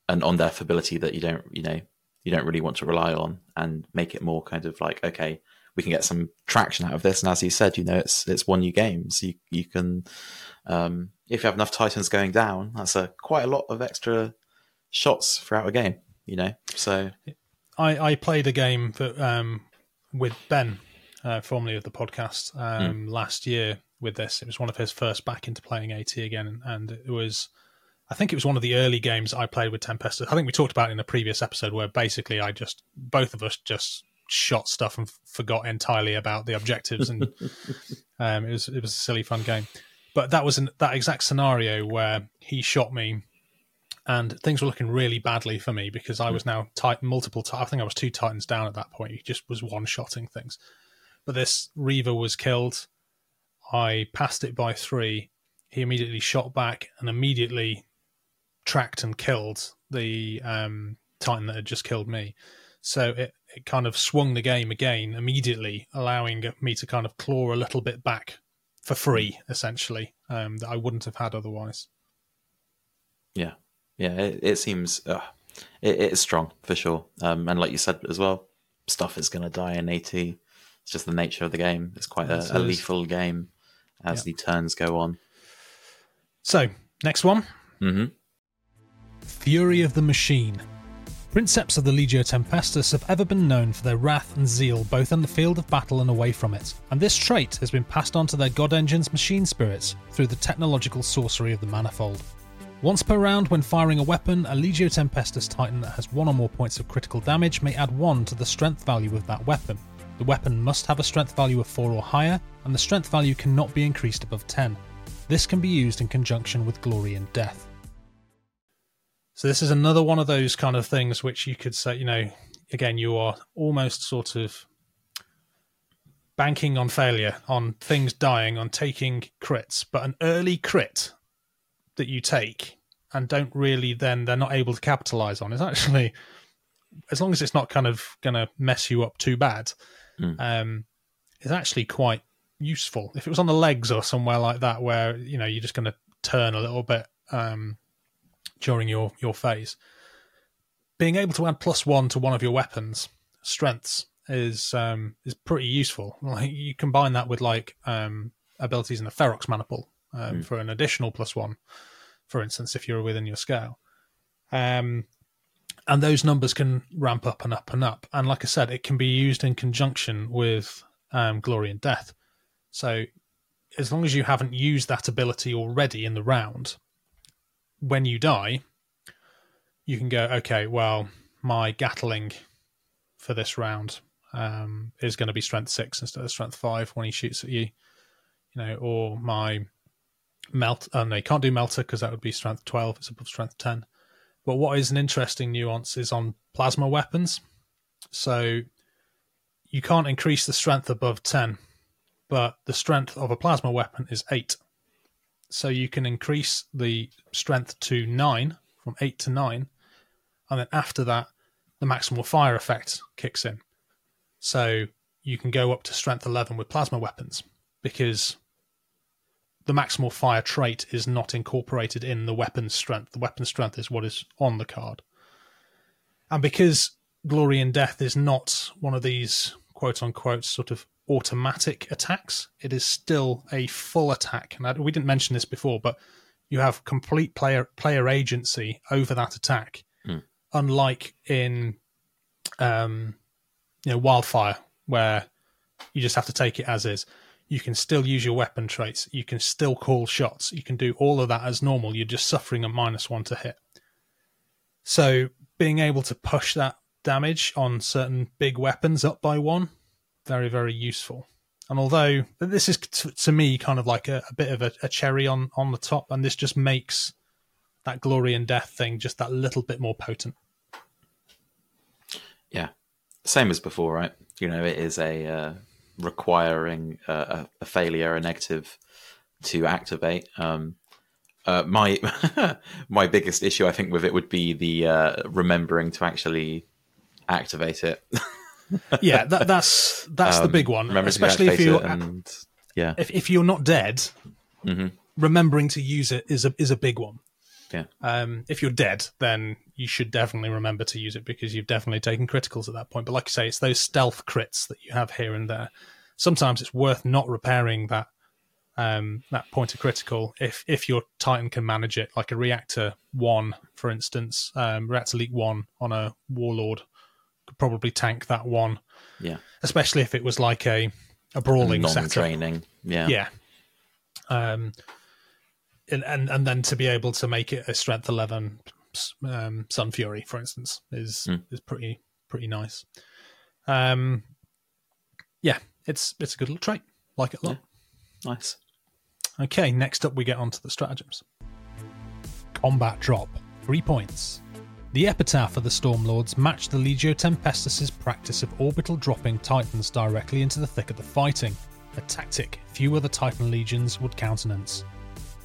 an on death ability that you don't you know you don't really want to rely on, and make it more kind of like okay, we can get some traction out of this. And as you said, you know, it's it's one new game, so you you can um, if you have enough titans going down, that's a quite a lot of extra shots throughout a game. You know, so I, I played a game that um, with Ben, uh, formerly of the podcast, um, last year with this. It was one of his first back into playing AT again, and it was, I think it was one of the early games I played with Tempestus. I think we talked about it in a previous episode where basically I just both of us just shot stuff and f- forgot entirely about the objectives, and um, it was it was a silly fun game. But that was in that exact scenario where he shot me and things were looking really badly for me because I was now tight multiple. T- I think I was two titans down at that point. He just was one shotting things. But this Reaver was killed. I passed it by three. He immediately shot back and immediately tracked and killed the um, titan that had just killed me. So it, it kind of swung the game again immediately, allowing me to kind of claw a little bit back for free, essentially, um, that I wouldn't have had otherwise. yeah, yeah, it, it seems uh, it, it's strong for sure. Um, and like you said as well, stuff is going to die in AT. It's just the nature of the game. It's quite a, a lethal game as the turns go on. So, next one hmm Fury of the Machine. Princeps of the Legio Tempestus have ever been known for their wrath and zeal both on the field of battle and away from it, and this trait has been passed on to their god engine's machine spirits through the technological sorcery of the Manifold. Once per round, when firing a weapon, a Legio Tempestus Titan that has one or more points of critical damage may add 1 to the strength value of that weapon. The weapon must have a strength value of 4 or higher, and the strength value cannot be increased above 10. This can be used in conjunction with Glory and Death. So this is another one of those kind of things which you could say, you know, again, you are almost sort of banking on failure, on things dying, on taking crits, but an early crit that you take and don't really then they're not able to capitalize on is actually as long as it's not kind of going to mess you up too bad, Mm. um, is actually quite useful. If it was on the legs or somewhere like that, where you know you're just going to turn a little bit um, during your your phase, being able to add plus one to one of your weapons strengths is um, is pretty useful. Like you combine that with like um, abilities in the Ferox Maniple um, Mm. for an additional plus one, for instance, if you're within your scale. Um, and those numbers can ramp up and up and up. And like I said, it can be used in conjunction with um, Glory and Death. So as long as you haven't used that ability already in the round, when you die, you can go, okay, well, my Gatling for this round um, is going to be strength six instead of strength five when he shoots at you, you know, or my melt. Oh no, you can't do melta because that would be strength twelve. It's above strength ten. But what is an interesting nuance is on plasma weapons. So you can't increase the strength above ten, but the strength of a plasma weapon is eight. So you can increase the strength to nine from eight to nine, and then after that, the maximal fire effect kicks in. So you can go up to strength 11 with plasma weapons because the maximal fire trait is not incorporated in the weapon strength. The weapon strength is what is on the card. And because Glory and Death is not one of these quote unquote sort of automatic attacks, it is still a full attack. And we didn't mention this before, but you have complete player player agency over that attack, Hmm. unlike in um, you know wildfire where you just have to take it as is you can still use your weapon traits. You can still call shots. You can do all of that as normal. You're just suffering a minus one to hit. So being able to push that damage on certain big weapons up by one very very useful. And although this is to, to me kind of like a, a bit of a, a cherry on on the top and this just makes that glory and death thing just that little bit more potent. Yeah, same as before, right? You know, it is a uh, requiring a, a failure, a negative to activate. Um, uh, my my biggest issue, I think, with it would be the uh, remembering to actually activate it. yeah that, that's that's the Um, big one especially if you're and yeah, if, if you're not dead, Mhm. remembering to use it is a is a big one. Yeah. Um, if you're dead, then you should definitely remember to use it because you've definitely taken criticals at that point. But like I say, it's those stealth crits that you have here and there. Sometimes it's worth not repairing that um, that point of critical if if your Titan can manage it, like a reactor one, for instance, um, reactor leak one on a warlord could probably tank that one, yeah, especially if it was like a a brawling setup non-draining. Yeah, yeah um and, and and then to be able to make it a strength 11 um sun fury for instance is Hmm. is pretty pretty nice. Um yeah it's it's a good little trait. Like it a lot. Nice. okay next up we get onto the stratagems. Combat drop. Three points. The epitaph of the Stormlords matched the Legio Tempestus' practice of orbital dropping Titans directly into the thick of the fighting, a tactic few other Titan legions would countenance.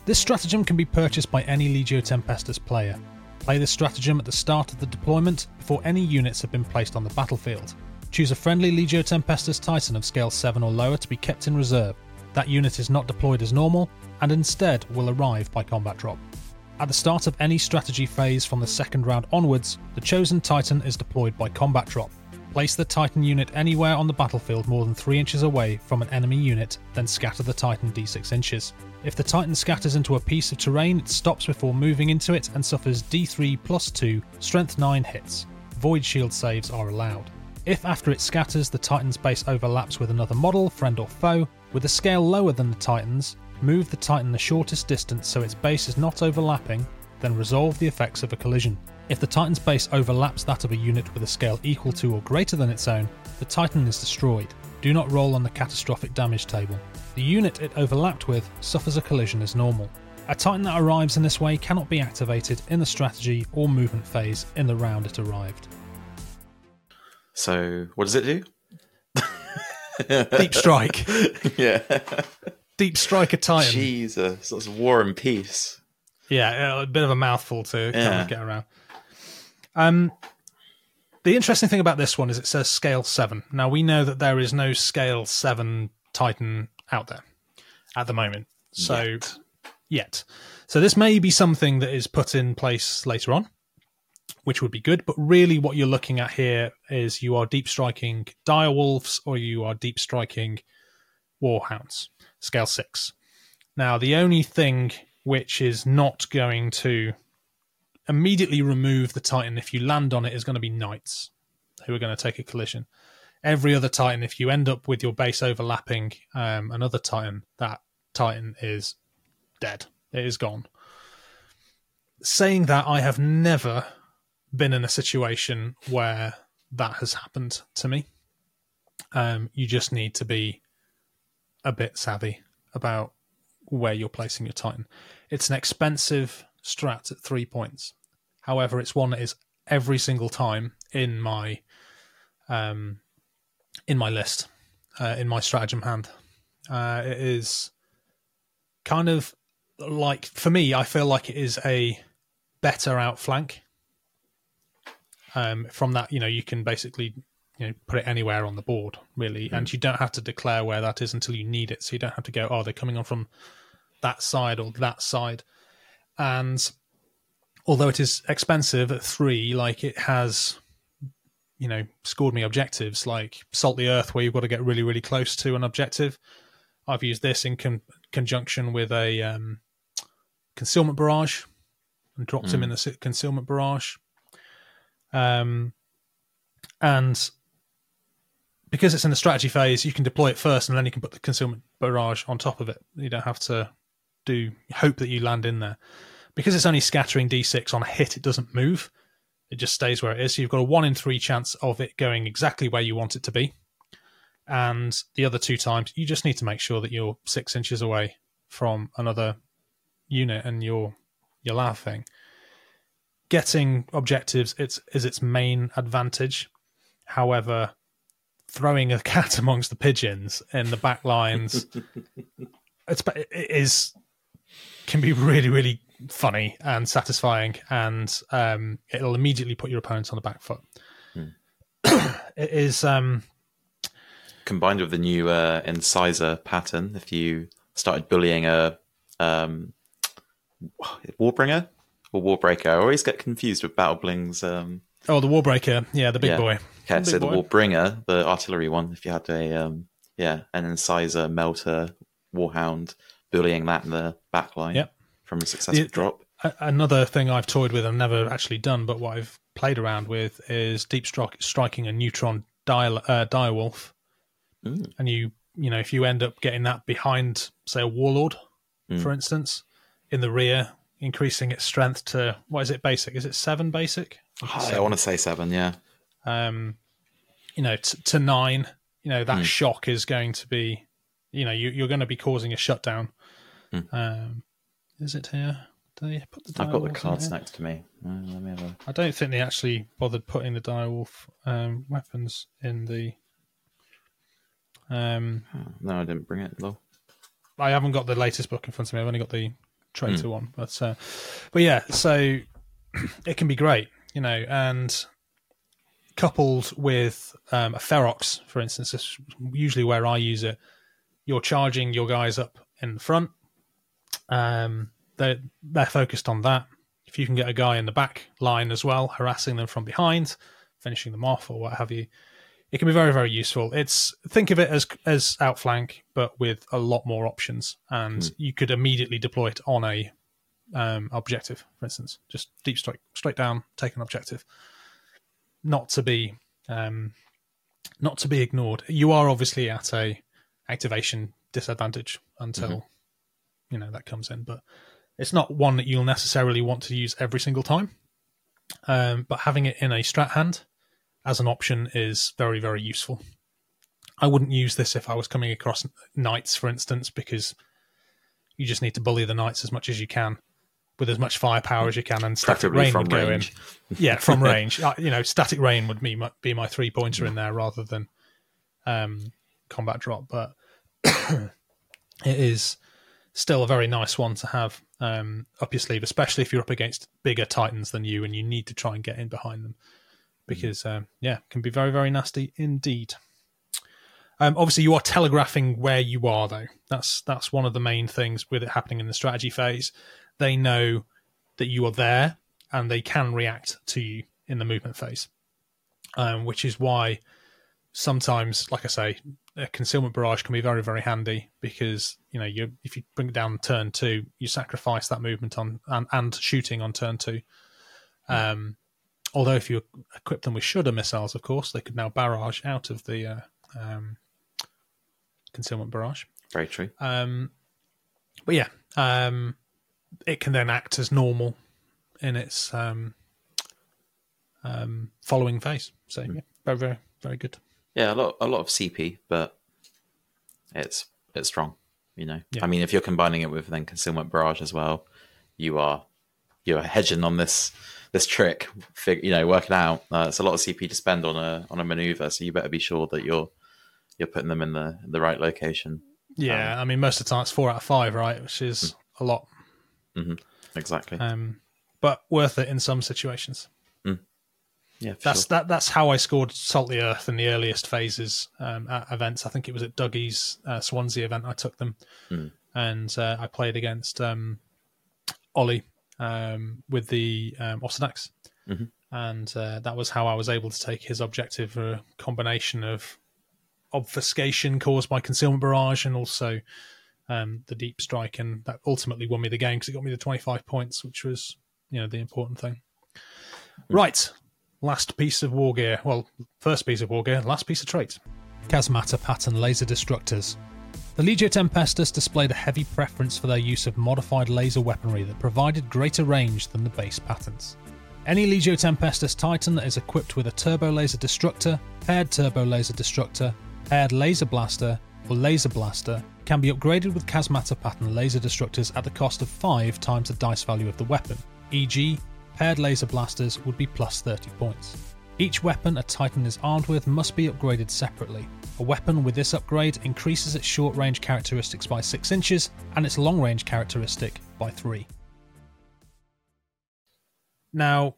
This stratagem can be purchased by any Legio Tempestus player. Play this stratagem at the start of the deployment before any units have been placed on the battlefield. Choose a friendly Legio Tempestus Titan of scale 7 or lower to be kept in reserve. That unit is not deployed as normal and instead will arrive by combat drop. At the start of any strategy phase from the second round onwards, the chosen Titan is deployed by combat drop. Place the Titan unit anywhere on the battlefield more than 3 inches away from an enemy unit, then scatter the Titan d6 inches. If the Titan scatters into a piece of terrain, it stops before moving into it and suffers d3 plus 2 strength 9 hits. void shield saves are allowed. If after it scatters, the Titan's base overlaps with another model, friend or foe, with a scale lower than the Titan's, move the Titan the shortest distance so its base is not overlapping, then resolve the effects of a collision. If the Titan's base overlaps that of a unit with a scale equal to or greater than its own, the Titan is destroyed. Do not roll on the catastrophic damage table. The unit it overlapped with suffers a collision as normal. A Titan that arrives in this way cannot be activated in the strategy or movement phase in the round it arrived. So, what does it do? Deep strike. yeah. Deep strike a Titan. Jesus, that's war and peace. Yeah, a bit of a mouthful to kind of get around. Um, the interesting thing about this one is it says scale seven. Now we know that there is no scale seven Titan out there at the moment. So Yet. yet. So this may be something that is put in place later on, which would be good. But really, what you're looking at here is you are deep striking dire wolves or you are deep striking warhounds, scale six. Now, the only thing which is not going to immediately remove the Titan if you land on it is going to be knights who are going to take a collision. Every other Titan, if you end up with your base overlapping um, another Titan, that Titan is dead. It is gone. Saying that, I have never been in a situation where that has happened to me. Um, you just need to be a bit savvy about where you're placing your Titan. It's an expensive strat at three points. However, it's one that is every single time in my um, in my list, uh, in my stratagem hand. Uh, it is kind of like for me. I feel like it is a better outflank. Um, from that, you know, you can basically you know put it anywhere on the board really, and you don't have to declare where that is until you need it. So you don't have to go, oh, they're coming on from that side or that side. And although it is expensive at three, like it has, you know, scored me objectives like Salt the Earth, where you've got to get really, really close to an objective. I've used this in con- conjunction with a um, concealment barrage and dropped him in the concealment barrage. Um, and because it's in the strategy phase, you can deploy it first, and then you can put the concealment barrage on top of it. You don't have to do hope that you land in there. Because it's only scattering d6 on a hit, it doesn't move. It just stays where it is. So you've got a one in three chance of it going exactly where you want it to be. And the other two times, you just need to make sure that you're six inches away from another unit and you're you're laughing. Getting objectives it's is its main advantage. However, throwing a cat amongst the pigeons in the back lines it's it is can be really really funny and satisfying and um it'll immediately put your opponent on the back foot it is um Combined with the new uh, incisor pattern, if you started bullying a um, warbringer or warbreaker, I always get confused with Battle Bling's. Um, oh the warbreaker yeah the big Yeah. boy okay, Big so the boy. warbringer, the artillery one, if you had a um, yeah an incisor melta warhound bullying that in the back line Yep. from a successful drop. Another thing I've toyed with and never actually done, but what I've played around with is deep stri- striking a neutron dire, uh, direwolf, Mm. and you you know if you end up getting that behind, say a warlord, Mm. for instance, in the rear, increasing its strength to what is it basic? Is it seven basic? I want to say seven, yeah. um, you know, t- to nine, you know, that Hmm. shock is going to be, you know, you, you're going to be causing a shutdown. Hmm. Um, is it here? Do they put the I've got the cards next to me. Uh, let me have a. I don't think they actually bothered putting the direwolf um, weapons in the. Um, oh, no, I didn't bring it though. I haven't got the latest book in front of me. I've only got the Hmm. traitor one, but uh, but yeah, so it can be great, you know, and coupled with um, a ferox, for instance, is usually where I use it. You're charging your guys up in the front. Um, they're they're focused on that. If you can get a guy in the back line as well, harassing them from behind, finishing them off or what have you, it can be very very useful. It's think of it as as outflank, but with a lot more options, and you could immediately deploy it on a um, objective, for instance, just deep strike straight down, take an objective. not to be um, not to be ignored. You are obviously at a activation disadvantage until Mhm. You know that comes in, but it's not one that you'll necessarily want to use every single time. Um, but having it in a strat hand as an option is very very useful. I wouldn't use this if I was coming across knights, for instance, because you just need to bully the knights as much as you can with as much firepower as you can, and static rain from would go in yeah, from range. Uh, you know, static rain would be my, be my three pointer in there rather than um, combat drop. But it is still a very nice one to have um, up your sleeve, especially if you're up against bigger titans than you and you need to try and get in behind them because um, yeah, can be very very nasty indeed. Um, obviously, you are telegraphing where you are, though. That's that's one of the main things with it happening in the strategy phase. They know that you are there, and they can react to you in the movement phase, um, which is why sometimes, like I say, a concealment barrage can be very very handy because you know you if you bring it down turn two, you sacrifice that movement on and, and shooting on turn two. Um, although if you equip them with shudder missiles, of course, they could now barrage out of the uh, um, concealment barrage. Very true. Um, but yeah, um, it can then act as normal in its um, um, following phase. So yeah, very very very good. Yeah, a lot a lot of CP, but it's it's strong. You know, Yeah. I mean, if you're combining it with then concealment barrage as well, you are you are hedging on this this trick. You know, working out. Uh, it's a lot of CP to spend on a on a maneuver, so you better be sure that you're you're putting them in the in the right location. Yeah, I mean most of the time it's four out of five, right? Which is a lot, Exactly. um, but worth it in some situations. Yeah, That's sure. that. That's how I scored Salt the Earth in the earliest phases um, at events. I think it was at Dougie's uh, Swansea event. I took them, Hmm. and uh, I played against um, Ollie um, with the um, Mhm. and uh, that was how I was able to take his objective. A combination of obfuscation caused by concealment barrage, and also um, the deep strike, and that ultimately won me the game because it got me the twenty-five points, which was you know the important thing. Right, last piece of war gear. Well, first piece of war gear, last piece of trait. Chasmata pattern laser destructors. The Legio Tempestus displayed a heavy preference for their use of modified laser weaponry that provided greater range than the base patterns. Any Legio Tempestus Titan that is equipped with a turbo laser destructor, paired turbo laser destructor, paired laser blaster, or laser blaster can be upgraded with Chasmata pattern laser destructors at the cost of 5 times the dice value of the weapon, e.g., paired laser blasters would be plus 30 points. Each weapon a Titan is armed with must be upgraded separately. A weapon with this upgrade increases its short range characteristics by 6 inches and its long range characteristic by 3. Now,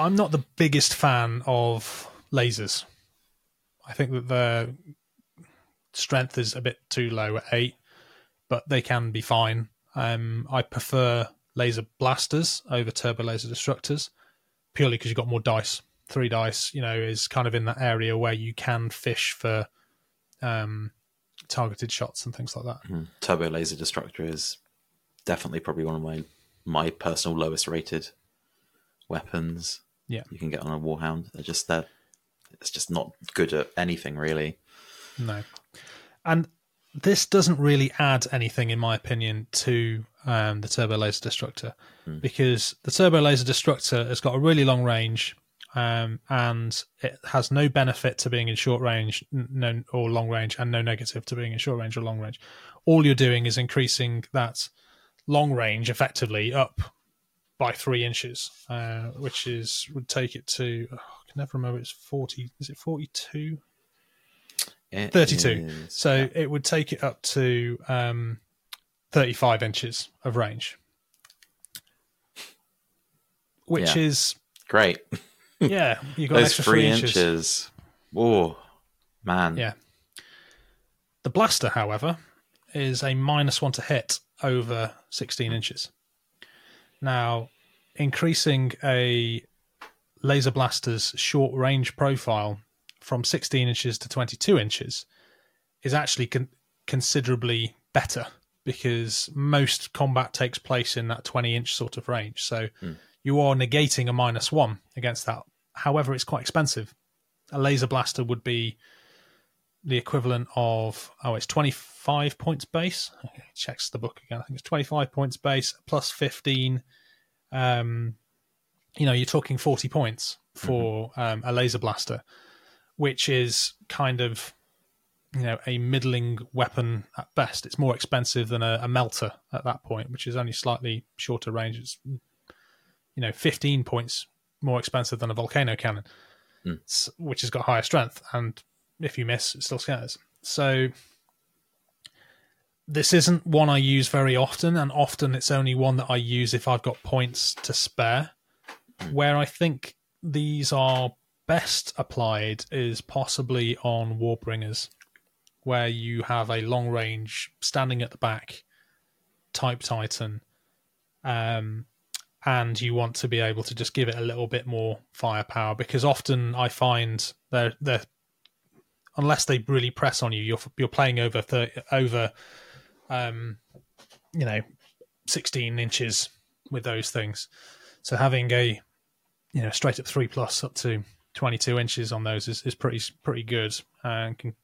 I'm not the biggest fan of lasers. I think that their strength is a bit too low at 8, but they can be fine. Um, I prefer laser blasters over turbo laser destructors purely because you've got more dice. Three dice, you know, is kind of in that area where you can fish for um, targeted shots and things like that. Mhm. Turbo Laser Destructor is definitely probably one of my my personal lowest rated weapons. Yeah. you can get on a Warhound. They're just that. It's just not good at anything really. No. And this doesn't really add anything, in my opinion, to um, the Turbo Laser Destructor because the Turbo Laser Destructor has got a really long range um, and it has no benefit to being in short range no, or long range and no negative to being in short range or long range. All you're doing is increasing that long range effectively up by three inches, uh, which is would take it to, oh, I can never remember, it's 40, is it 42? It 32. is- So yeah. it would take it up to um, 35 inches of range, which Yeah. is great. yeah, you got an Those extra three three inches. inches. Oh man. Yeah. The blaster, however, is a minus one to hit over 16 inches. Now, increasing a laser blaster's short range profile from 16 inches to 22 inches is actually con- considerably better because most combat takes place in that 20 inch sort of range. So you are negating a minus one against that However, it's quite expensive. A laser blaster would be the equivalent of oh, it's twenty five points base. Okay, checks the book again. I think it's twenty five points base plus fifteen. Um, you know, you're talking forty points for um, a laser blaster, which is kind of you know a middling weapon at best. It's more expensive than a, a melter at that point, which is only slightly shorter range. It's you know fifteen points more expensive than a volcano cannon, Mm. which has got higher strength, and if you miss, it still scatters. So this isn't one I use very often, and often it's only one that I use if I've got points to spare. Where I think these are best applied is possibly on Warbringers, where you have a long range standing at the back type Titan, um, and you want to be able to just give it a little bit more firepower because often I find they're they're unless they really press on you, you're you're playing over 30, over um, you know, 16 inches with those things. So having a, you know, straight up three plus up to 22 inches on those is, is pretty pretty good and can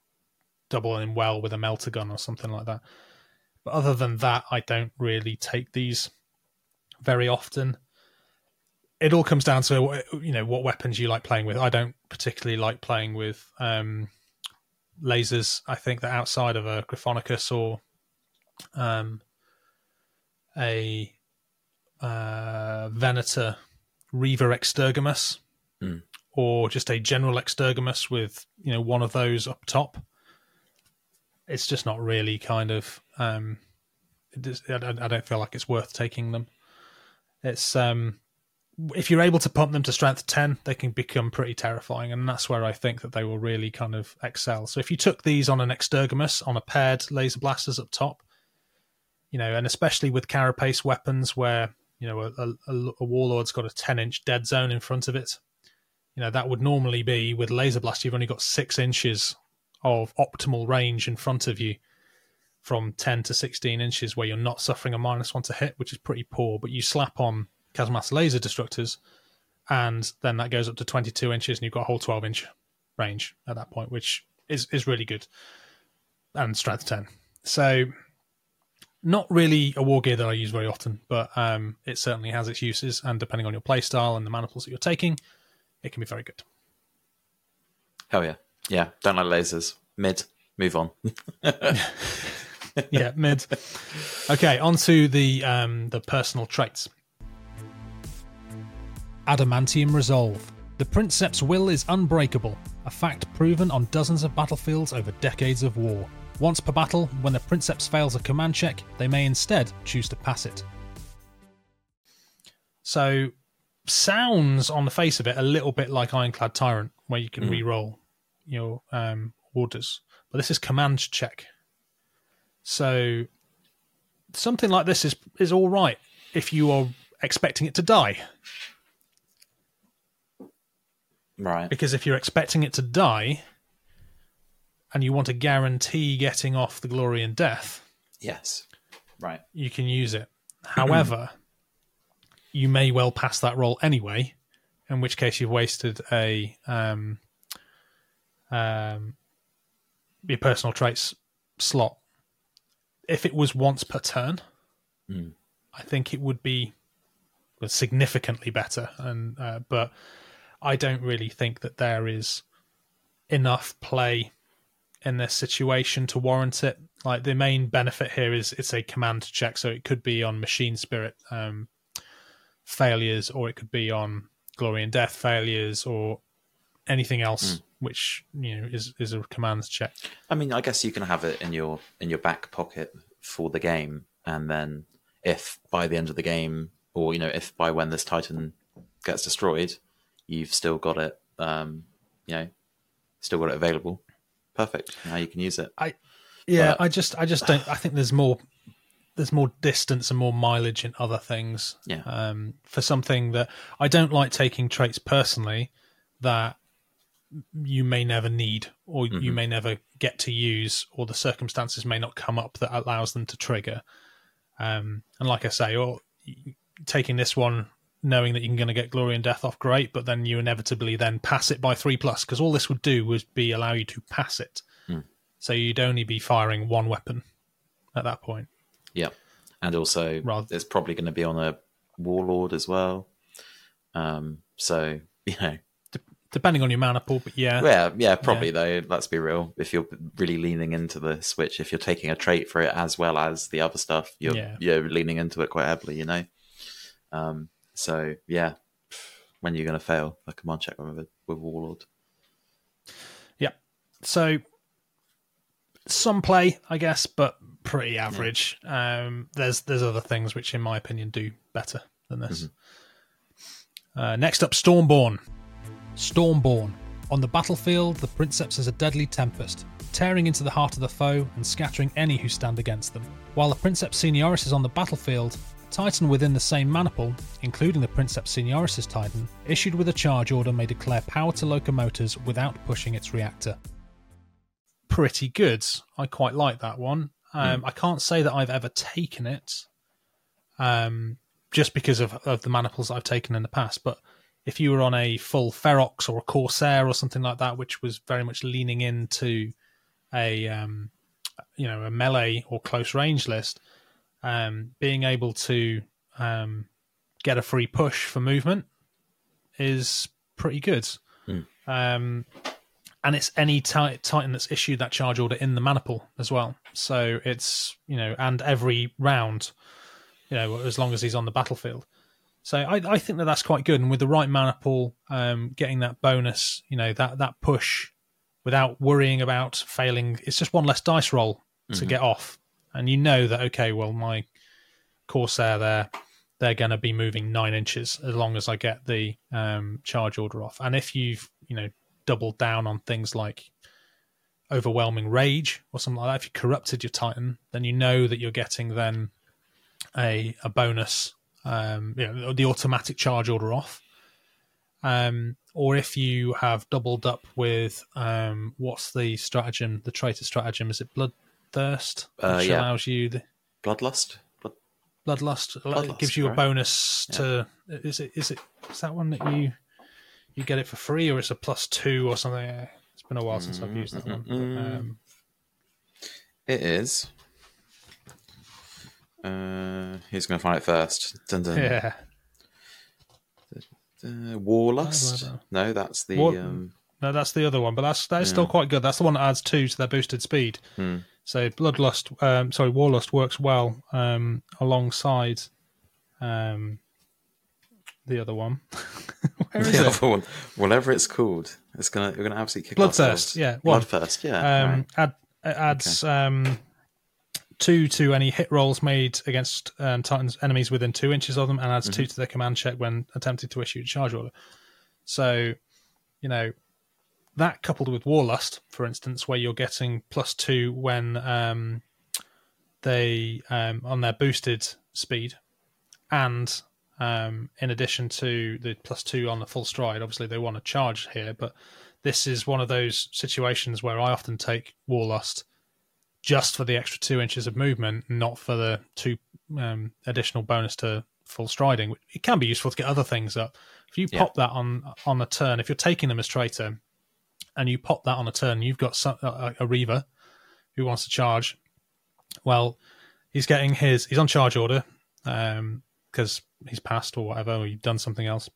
double in well with a melter gun or something like that. But other than that, I don't really take these very often. It all comes down to you know what weapons you like playing with. I don't particularly like playing with um, lasers. I think that outside of a Gryphonicus or um, a uh, Venator Reaver Extergimus, Mm. or just a general Extergimus with you know one of those up top. It's just not really kind of. Um, is, I, don't, I don't feel like it's worth taking them. It's um, if you're able to pump them to strength 10 they can become pretty terrifying and that's where i think that they will really kind of excel so if you took these on an extergimus on a paired laser blasters up top you know and especially with carapace weapons where you know a, a, a warlord's got a 10 inch dead zone in front of it you know that would normally be with laser blast you've only got six inches of optimal range in front of you from 10 to 16 inches where you're not suffering a minus one to hit which is pretty poor but you slap on Chasmata laser destructors, and then that goes up to 22 inches, and you've got a whole 12 inch range at that point, which is is really good, and strength 10. So, not really a war gear that I use very often, but um, it certainly has its uses, and depending on your playstyle and the maniples that you're taking, it can be very good. Hell yeah. Yeah. Don't like lasers. Mid. Move on. yeah, mid. Okay, on to the um, the personal traits. Adamantium Resolve. The Princeps will is unbreakable, a fact proven on dozens of battlefields over decades of war. Once per battle, when the Princeps fails a command check, they may instead choose to pass it. So, sounds on the face of it a little bit like Ironclad Tyrant, where you can re-roll your um, orders, but this is command check. So, something like this is is all right if you are expecting it to die. Right. Because if you're expecting it to die and you want to guarantee getting off the glory and death, Yes. Right. you can use it. However, you may well pass that roll anyway, in which case you've wasted a um, um, your personal traits slot. If it was once per turn, Mm. I think it would be significantly better. And uh, but I don't really think that there is enough play in this situation to warrant it. Like the main benefit here is it's a command check, so it could be on machine spirit um, failures, or it could be on glory and death failures, or anything else which you know is is a command check. I mean, I guess you can have it in your in your back pocket for the game, and then if by the end of the game, or you know, if by when this Titan gets destroyed, you've still got it, um, you know, still got it available. Perfect. Now you can use it. I Yeah, But- I just I just don't. I think there's more there's more distance and more mileage in other things. Yeah. Um, for something that I don't like taking traits personally that you may never need or you may never get to use or the circumstances may not come up that allows them to trigger. Um, and like I say, or taking this one knowing that you're going to get glory and death off, great. But then you inevitably then pass it by three plus because all this would do was be allow you to pass it. Hmm. So you'd only be firing one weapon at that point. Yeah, and also Rather- it's probably going to be on a warlord as well. Um, so you know, Depending on your mana pool, but yeah, yeah, yeah, probably though. Let's be real. If you're really leaning into the switch, if you're taking a trait for it as well as the other stuff, you're Yeah. you're leaning into it quite heavily. You know. Um, so yeah, when you're going to fail like a command check with with warlord. Yeah. So some play, I guess, but pretty average. Um, there's there's other things which, in my opinion, do better than this. Uh, next up, Stormborn. Stormborn. On the battlefield, the Princeps is a deadly tempest, tearing into the heart of the foe and scattering any who stand against them. While the Princeps Senioris is on the battlefield, Titan within the same maniple, including the Princeps Senioris' Titan, issued with a charge order may declare power to locomotors without pushing its reactor. Pretty good. I quite like that one. Um, I can't say that I've ever taken it, um, just because of, of the maniples I've taken in the past. But if you were on a full Ferox or a Corsair or something like that, which was very much leaning into a um, you know a melee or close range list, um, being able to um, get a free push for movement is pretty good. Um, and it's any ti- Titan that's issued that charge order in the maniple as well. So it's you know, and every round, you know, as long as he's on the battlefield. So I, I think that that's quite good, and with the right maniple, um, getting that bonus, you know, that that push without worrying about failing, it's just one less dice roll to get off, and you know that okay, well my Corsair there, they're going to be moving nine inches as long as I get the um, charge order off, and if you've you know doubled down on things like overwhelming rage or something like that, if you corrupted your Titan, then you know that you're getting then a a bonus, um, you know, the automatic charge order off. Um, or if you have doubled up with um, what's the stratagem, the traitor stratagem? Is it bloodthirst, Uh, which yeah. allows you the Bloodlust. Blood... bloodlust? Bloodlust, gives you a bonus to. Is it? Is it? Is that one that you you get it for free, or it's a plus two or something? It's been a while since I've used that one. but, um, It is. Uh, who's going to find it first? Dun, dun. yeah. Uh, Warlust. I No, that's the. War- Um, No, that's the other one, but that's that's still quite good. That's the one that adds two to their boosted speed. Hmm. So bloodlust, um, sorry, warlust works well um, alongside um, the other one. Where is the it? other one, whatever it's called, it's gonna we're gonna absolutely kick Bloodthirst, yeah, one. Bloodthirst, yeah. Um, right. add, it adds um, two to any hit rolls made against um, Titan's enemies within two inches of them, and adds Mm-hmm. two to their command check when attempting to issue a charge order. So, you know, that coupled with Warlust, for instance, where you're getting plus two when um, they um, on their boosted speed, and um, in addition to the plus two on the full stride, obviously they want to charge here, but this is one of those situations where I often take Warlust just for the extra two inches of movement, not for the two um, additional bonus to full striding. It can be useful to get other things up. If you Yeah. pop that on on a turn, if you're taking them as traitor, and you pop that on a turn, you've got some, a, a Reaver who wants to charge. Well, he's getting his he's on charge order because he's passed or whatever, or you've done something else.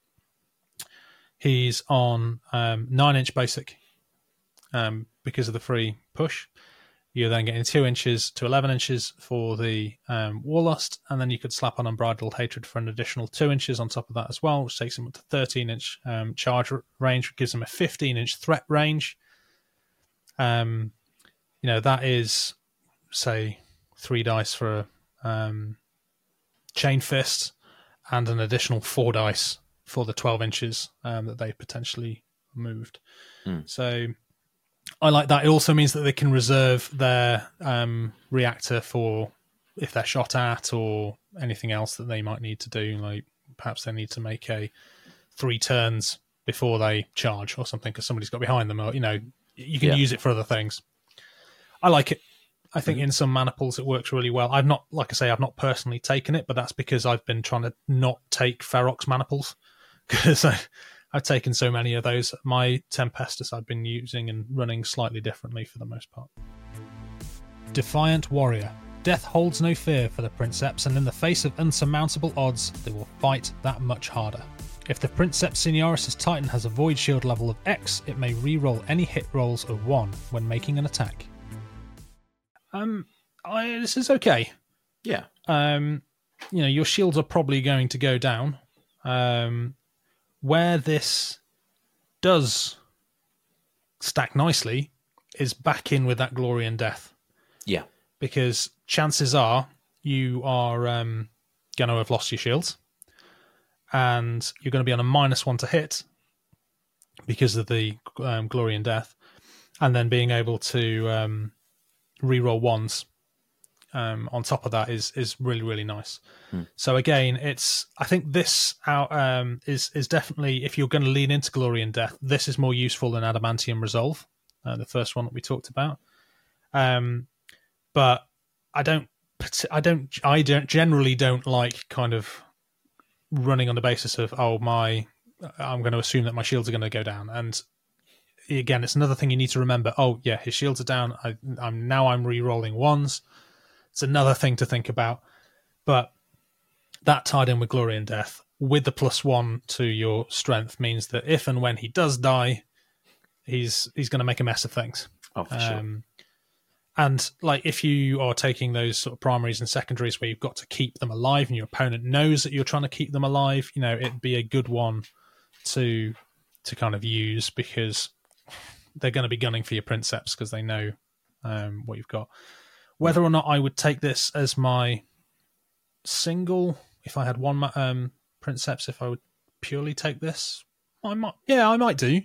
He's on um, nine inch basic um, because of the free push. You're then getting two inches to 11 inches for the um, Warlust, and then you could slap on Unbridled Hatred for an additional two inches on top of that as well, which takes him up to 13 inch um, charge range, which gives him a 15 inch threat range. Um, you know, that is, say, three dice for a um, Chain Fist and an additional four dice for the 12 inches um, that they potentially moved. So I like that. It also means that they can reserve their um, reactor for if they're shot at or anything else that they might need to do. Like perhaps they need to make a three turns before they charge or something because somebody's got behind them. Or you know, you can Yeah. use it for other things. I like it. I think in some maniples it works really well. I've not, like I say, I've not personally taken it, but that's because I've been trying to not take Ferox maniples because I've taken so many of those. My Tempestus I've been using and running slightly differently for the most part. Defiant Warrior. Death holds no fear for the Princeps, and in the face of unsurmountable odds, they will fight that much harder. If the Princeps Senioris' Titan has a Void Shield level of X, it may re-roll any hit rolls of 1 when making an attack. Um, I, this is okay. Yeah. Um, you know, your shields are probably going to go down. Um, where this does stack nicely is back in with that glory and death Yeah. because chances are you are um, going to have lost your shields and you're going to be on a minus one to hit because of the um, glory and death and then being able to um, re-roll ones um, on top of that is is really really nice. So again, it's I think this out um, is is definitely if you're going to lean into glory and death, this is more useful than adamantium resolve, uh, the first one that we talked about. Um, but I don't I don't I don't generally don't like kind of running on the basis of oh my I'm going to assume that my shields are going to go down. And again it's another thing you need to remember. Oh yeah his shields are down. I, I'm now I'm re-rolling ones it's another thing to think about but that tied in with glory and death with the plus one to your strength means that if and when he does die he's he's going to make a mess of things Oh, for sure. um, and like if you are taking those sort of primaries and secondaries where you've got to keep them alive and your opponent knows that you're trying to keep them alive, you know, it'd be a good one to to kind of use because they're going to be gunning for your princeps because they know um, what you've got. Whether or not I would take this as my single, if I had one um, princeps, if I would purely take this, I might. Yeah, I might do.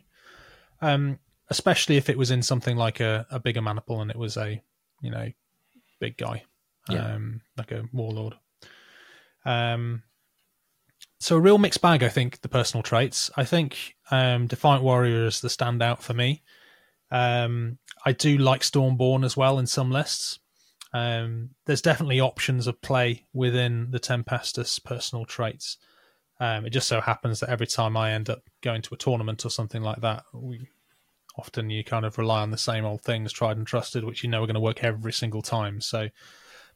Um, especially if it was in something like a, a bigger maniple and it was a you know big guy Yeah. um like a warlord um so a real mixed bag i think the personal traits i think um defiant warrior is the standout for me um i do like stormborn as well in some lists um there's definitely options of play within the tempestus personal traits um, it just so happens that every time I end up going to a tournament or something like that, we often you kind of rely on the same old things, tried and trusted, which you know are going to work every single time. So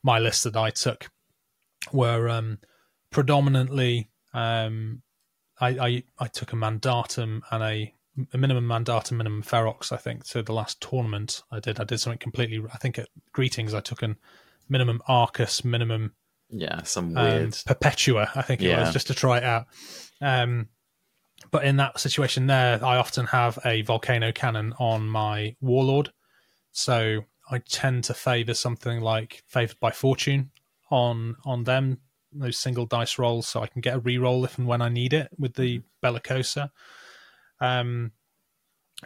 my list that I took were um, predominantly um, I, I I took a mandatum and a, a minimum mandatum, minimum ferox. I think so. The last tournament I did, I did something completely. I think at greetings I took an minimum arcus, minimum yeah, some um, weird. Perpetua, I think it Yeah. was, just to try it out. Um, but in that situation there, I often have a volcano cannon on my warlord, so I tend to favour something like favoured by fortune on on them those single dice rolls, so I can get a reroll if and when I need it with the bellicosa. Um,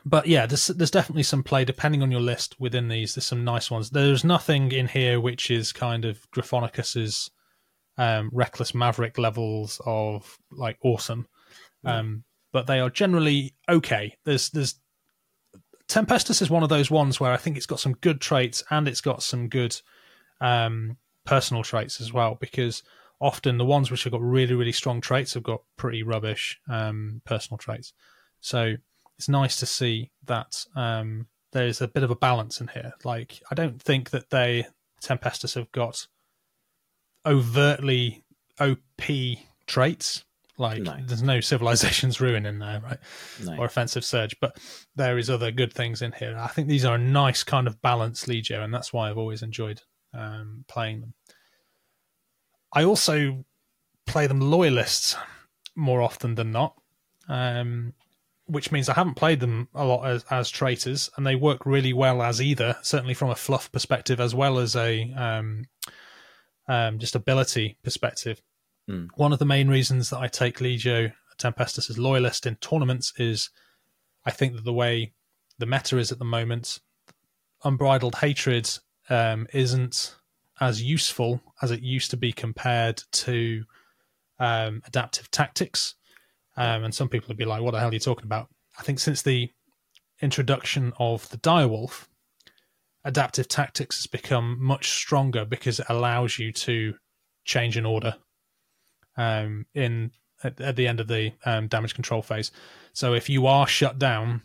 but yeah, there's there's definitely some play depending on your list within these. There's some nice ones. There's nothing in here which is kind of Gryphonicus's um, reckless maverick levels of like awesome, um, but they are generally okay. There's there's Tempestus is one of those ones where I think it's got some good traits and it's got some good um, personal traits as well because often the ones which have got really really strong traits have got pretty rubbish um, personal traits. So it's nice to see that um, there's a bit of a balance in here. Like I don't think that they Tempestus have got overtly OP traits. Like No. there's no civilization's ruin in there, right? No. Or offensive surge, but there is other good things in here. I think these are a nice kind of balanced Legio, and that's why I've always enjoyed um, playing them. I also play them loyalists more often than not, um, which means I haven't played them a lot as, as traitors, and they work really well as either. Certainly from a fluff perspective, as well as a um, um, just ability perspective. Mm. One of the main reasons that I take Legio Tempestus as loyalist in tournaments is I think that the way the meta is at the moment, unbridled hatred um, isn't as useful as it used to be compared to um, adaptive tactics. Um, and some people would be like, "What the hell are you talking about?" I think since the introduction of the direwolf, adaptive tactics has become much stronger because it allows you to change an order um, in at, at, the end of the um, damage control phase. So if you are shut down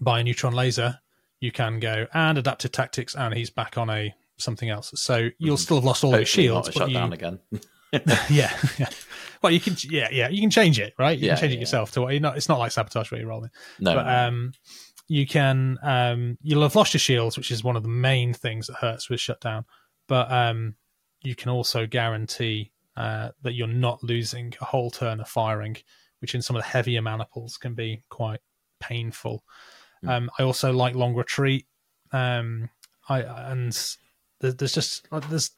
by a neutron laser, you can go and adaptive tactics, and he's back on a something else. So you'll mm-hmm. still have lost all your shields, but shut you, down again. yeah, yeah. Well, you can, yeah, yeah. You can change it, right? You yeah, can change yeah, it yourself to what. Not, it's not like sabotage where you're rolling. No, but um, you can. Um, you'll have lost your shields, which is one of the main things that hurts with shutdown. But um, you can also guarantee uh, that you're not losing a whole turn of firing, which in some of the heavier maniples can be quite painful. Mm. Um, I also like long retreat. Um, I and there's just there's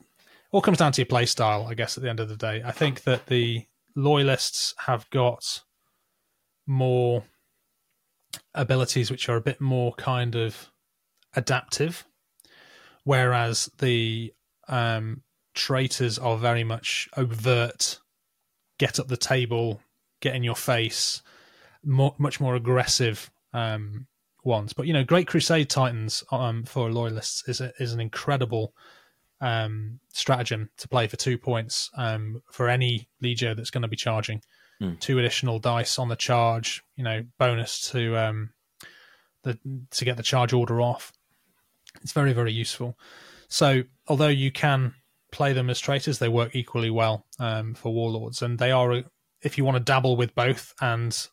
all comes down to your play style, I guess. At the end of the day, I think that the loyalists have got more abilities which are a bit more kind of adaptive, whereas the um, traitors are very much overt, get up the table, get in your face, more, much more aggressive um, ones. But you know, Great Crusade Titans um, for loyalists is a, is an incredible um, stratagem to play for two points um, for any Legio that's going to be charging. Mm. Two additional dice on the charge, you know, bonus to um, the to get the charge order off. It's very very useful. So although you can play them as traitors, they work equally well um, for warlords, and they are if you want to dabble with both, and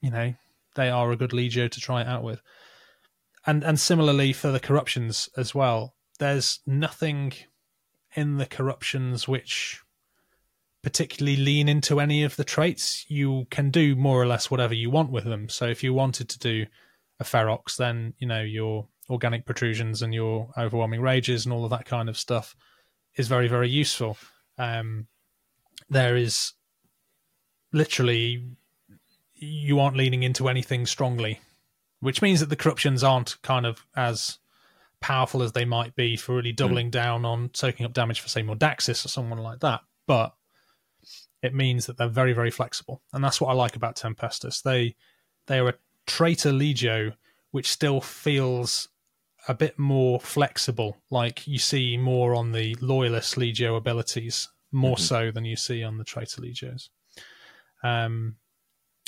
you know they are a good legio to try it out with. And and similarly for the corruptions as well, there's nothing in the corruptions which particularly lean into any of the traits. You can do more or less whatever you want with them. So if you wanted to do a ferox, then you know your organic protrusions and your overwhelming rages and all of that kind of stuff is very very useful. Um, there is literally you aren't leaning into anything strongly, which means that the corruptions aren't kind of as powerful as they might be for really hmm. doubling mm. down on soaking up damage for say Mordaxis or someone like that. But it means that they're very, very flexible. And that's what I like about Tempestus. They they are a traitor legio which still feels a bit more flexible, like you see more on the loyalist legio abilities, more mm-hmm. so than you see on the traitor legios. Um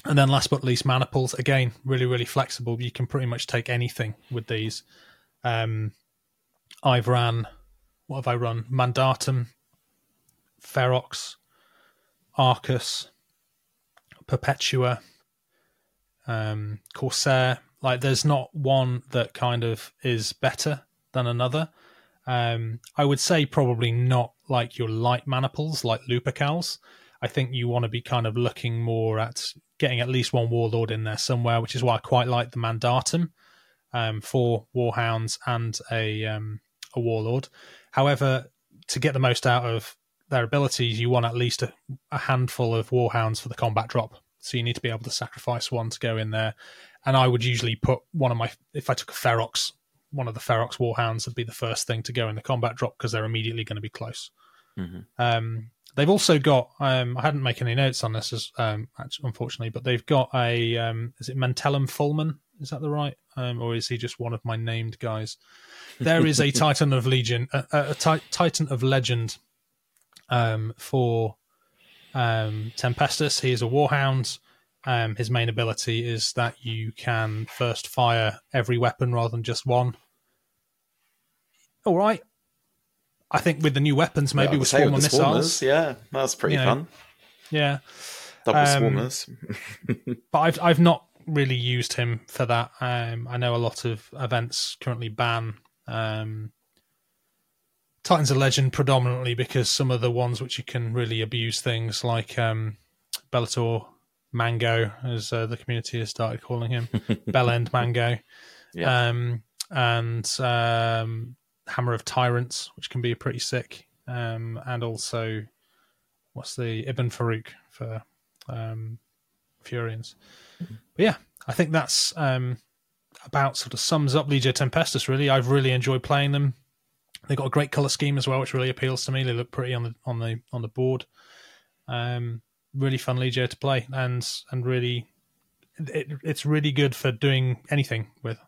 and then last but least, maniples again, really, really flexible. You can pretty much take anything with these. Um, I've ran, what have I run? Mandatum, Ferox, Arcus, Perpetua, um, Corsair. Like, there's not one that kind of is better than another. Um, I would say probably not like your light maniples, like Lupercals. I think you want to be kind of looking more at getting at least one warlord in there somewhere, which is why I quite like the Mandatum um, for warhounds and a um, a warlord. However, to get the most out of their abilities, you want at least a, a, handful of warhounds for the combat drop. So you need to be able to sacrifice one to go in there. And I would usually put one of my if I took a Ferox, one of the Ferox warhounds would be the first thing to go in the combat drop because they're immediately going to be close. Mm-hmm. Um, they've also got um, I hadn't made any notes on this as um, unfortunately, but they've got a um, is it Mantellum Fulman is that the right? Um, or is he just one of my named guys? There is a Titan of Legion, a, a, a Titan of Legend um, for um, Tempestus. He is a Warhound. Um, his main ability is that you can first fire every weapon rather than just one. All right. I think with the new weapons, maybe yeah, with swarmer with missiles. Yeah, that's pretty you know, fun. Yeah. Double um, swarmers. but I've I've not really used him for that. Um, I know a lot of events currently ban um, Titans of Legend predominantly because some of the ones which you can really abuse things like um, Bellator Mango, as uh, the community has started calling him, Bellend Mango, yeah. um, and um, Hammer of Tyrants, which can be pretty sick, um, and also what's the Ibn Farouk for um, Fureans. But yeah, I think that's um, about sort of sums up Legio Tempestus. Really, I've really enjoyed playing them. They've got a great color scheme as well, which really appeals to me. They look pretty on the on the on the board. Um, really fun Legio to play, and and really, it, it's really good for doing anything with.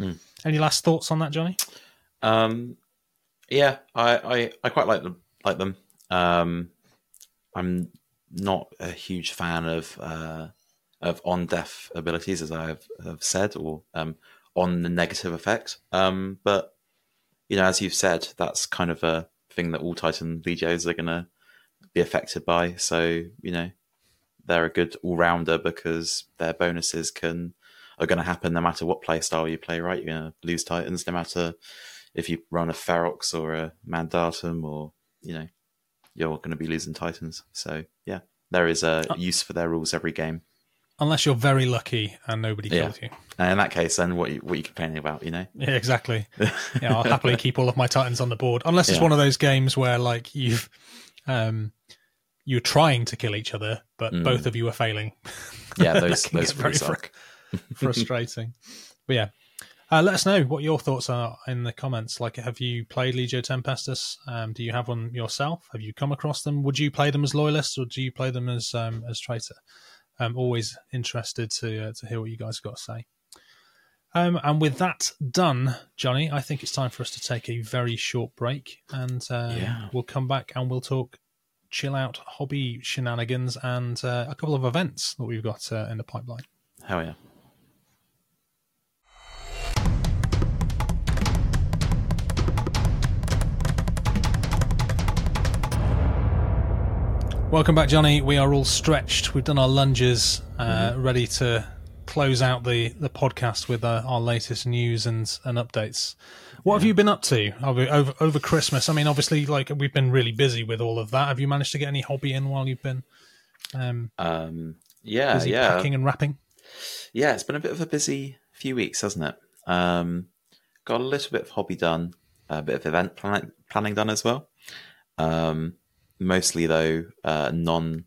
Mm. Any last thoughts on that, Johnny? Um, yeah, I, I, I quite like them. Like them. Um, I'm not a huge fan of uh, of on deaf abilities, as I have, have said, or um, on the negative effect. Um, but you know, as you've said, that's kind of a thing that all Titan Legios are going to be affected by. So you know, they're a good all rounder because their bonuses can are going to happen no matter what play style you play. Right, you're going to lose Titans no matter if you run a Ferox or a Mandatum, or you know, you're going to be losing Titans. So yeah, there is a Uh, use for their rules every game. Unless you're very lucky and nobody Yeah. kills you. And in that case, then what you, what are you complaining about? You know, Yeah, exactly. yeah, I'll happily keep all of my titans on the board, unless it's Yeah. one of those games where like you've um you're trying to kill each other, but Mm. both of you are failing. yeah, those those get very suck. Frustrating. but yeah. Uh, let us know what your thoughts are in the comments. Like, have you played Legio Tempestus? Um, do you have one yourself? Have you come across them? Would you play them as loyalists or do you play them as um, as traitor? I'm always interested to uh, to hear what you guys have got to say. Um, and with that done, Johnny, I think it's time for us to take a very short break, and uh, Yeah. we'll come back and we'll talk chill out hobby shenanigans and uh, a couple of events that we've got uh, in the pipeline. Hell yeah. Welcome back, Johnny. We are all stretched. We've done our lunges, uh, Mm-hmm. ready to close out the, the podcast with uh, our latest news and, and updates. What have you been up to over, over Christmas? I mean, obviously, like we've been really busy with all of that. Have you managed to get any hobby in while you've been um, Um, yeah, yeah. packing and wrapping? Yeah, it's been a bit of a busy few weeks, hasn't it? Um, got a little bit of hobby done, a bit of event plan- planning done as well. Um, mostly though, uh, non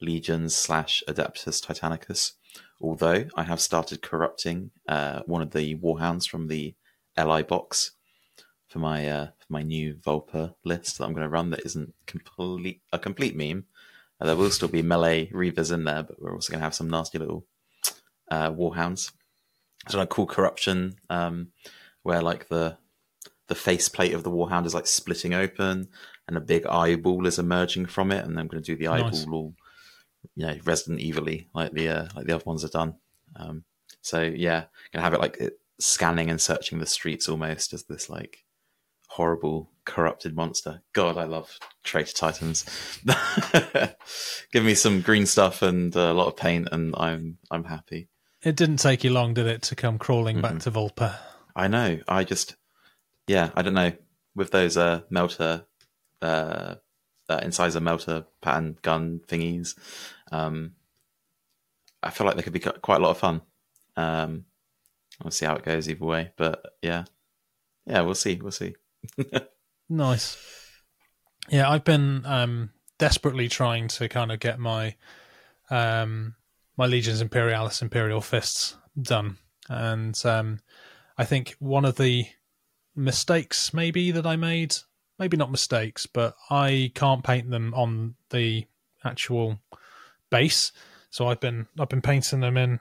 legions slash Adeptus Titanicus. Although I have started corrupting uh, one of the warhounds from the Li box for my uh, for my new Vulpa list that I'm going to run. That isn't complete a complete meme. Uh, there will still be melee reavers in there, but we're also going to have some nasty little uh, warhounds. So a cool corruption um, where like the the faceplate of the warhound is like splitting open and a big eyeball is emerging from it, and I'm going to do the eyeball Nice. all you know Resident Evilly like the uh, like the other ones are done. Um, so yeah, gonna have it like it, scanning and searching the streets almost as this like horrible corrupted monster. God, I love traitor titans. Give me some green stuff and a lot of paint, and I'm I'm happy. It didn't take you long, did it, to come crawling back to Vulpa? I know. I just, yeah, I don't know. With those uh, melter, uh, uh, incisor melter pattern gun thingies, um, I feel like they could be quite a lot of fun. Um, we'll see how it goes either way. But yeah, yeah, we'll see. We'll see. Nice. Yeah, I've been um, desperately trying to kind of get my um, my Legions Imperialis Imperial Fists done, and um, I think one of the mistakes maybe that I made, maybe not mistakes, but I can't paint them on the actual base, so I've been I've been painting them in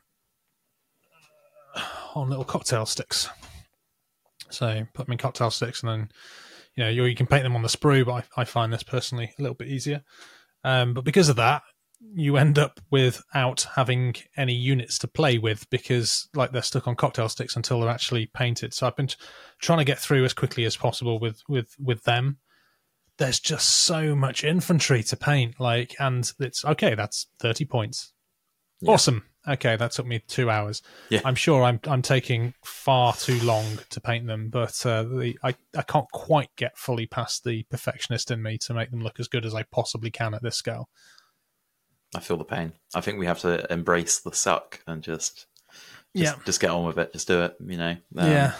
on little cocktail sticks. So put them in cocktail sticks and then you know, you, you can paint them on the sprue, but I, I find this personally a little bit easier. Um, but because of that, you end up without having any units to play with because, like, they're stuck on cocktail sticks until they're actually painted. So I've been t- trying to get through as quickly as possible with with with them. There's just so much infantry to paint, like, and it's okay. That's thirty points. Yeah. Awesome. Okay, that took me two hours. Yeah. I'm sure I'm I'm taking far too long to paint them, but uh, the, I I can't quite get fully past the perfectionist in me to make them look as good as I possibly can at this scale. I feel the pain. I think we have to embrace the suck and just, just Yeah. just get on with it. Just do it. You know. Um, yeah,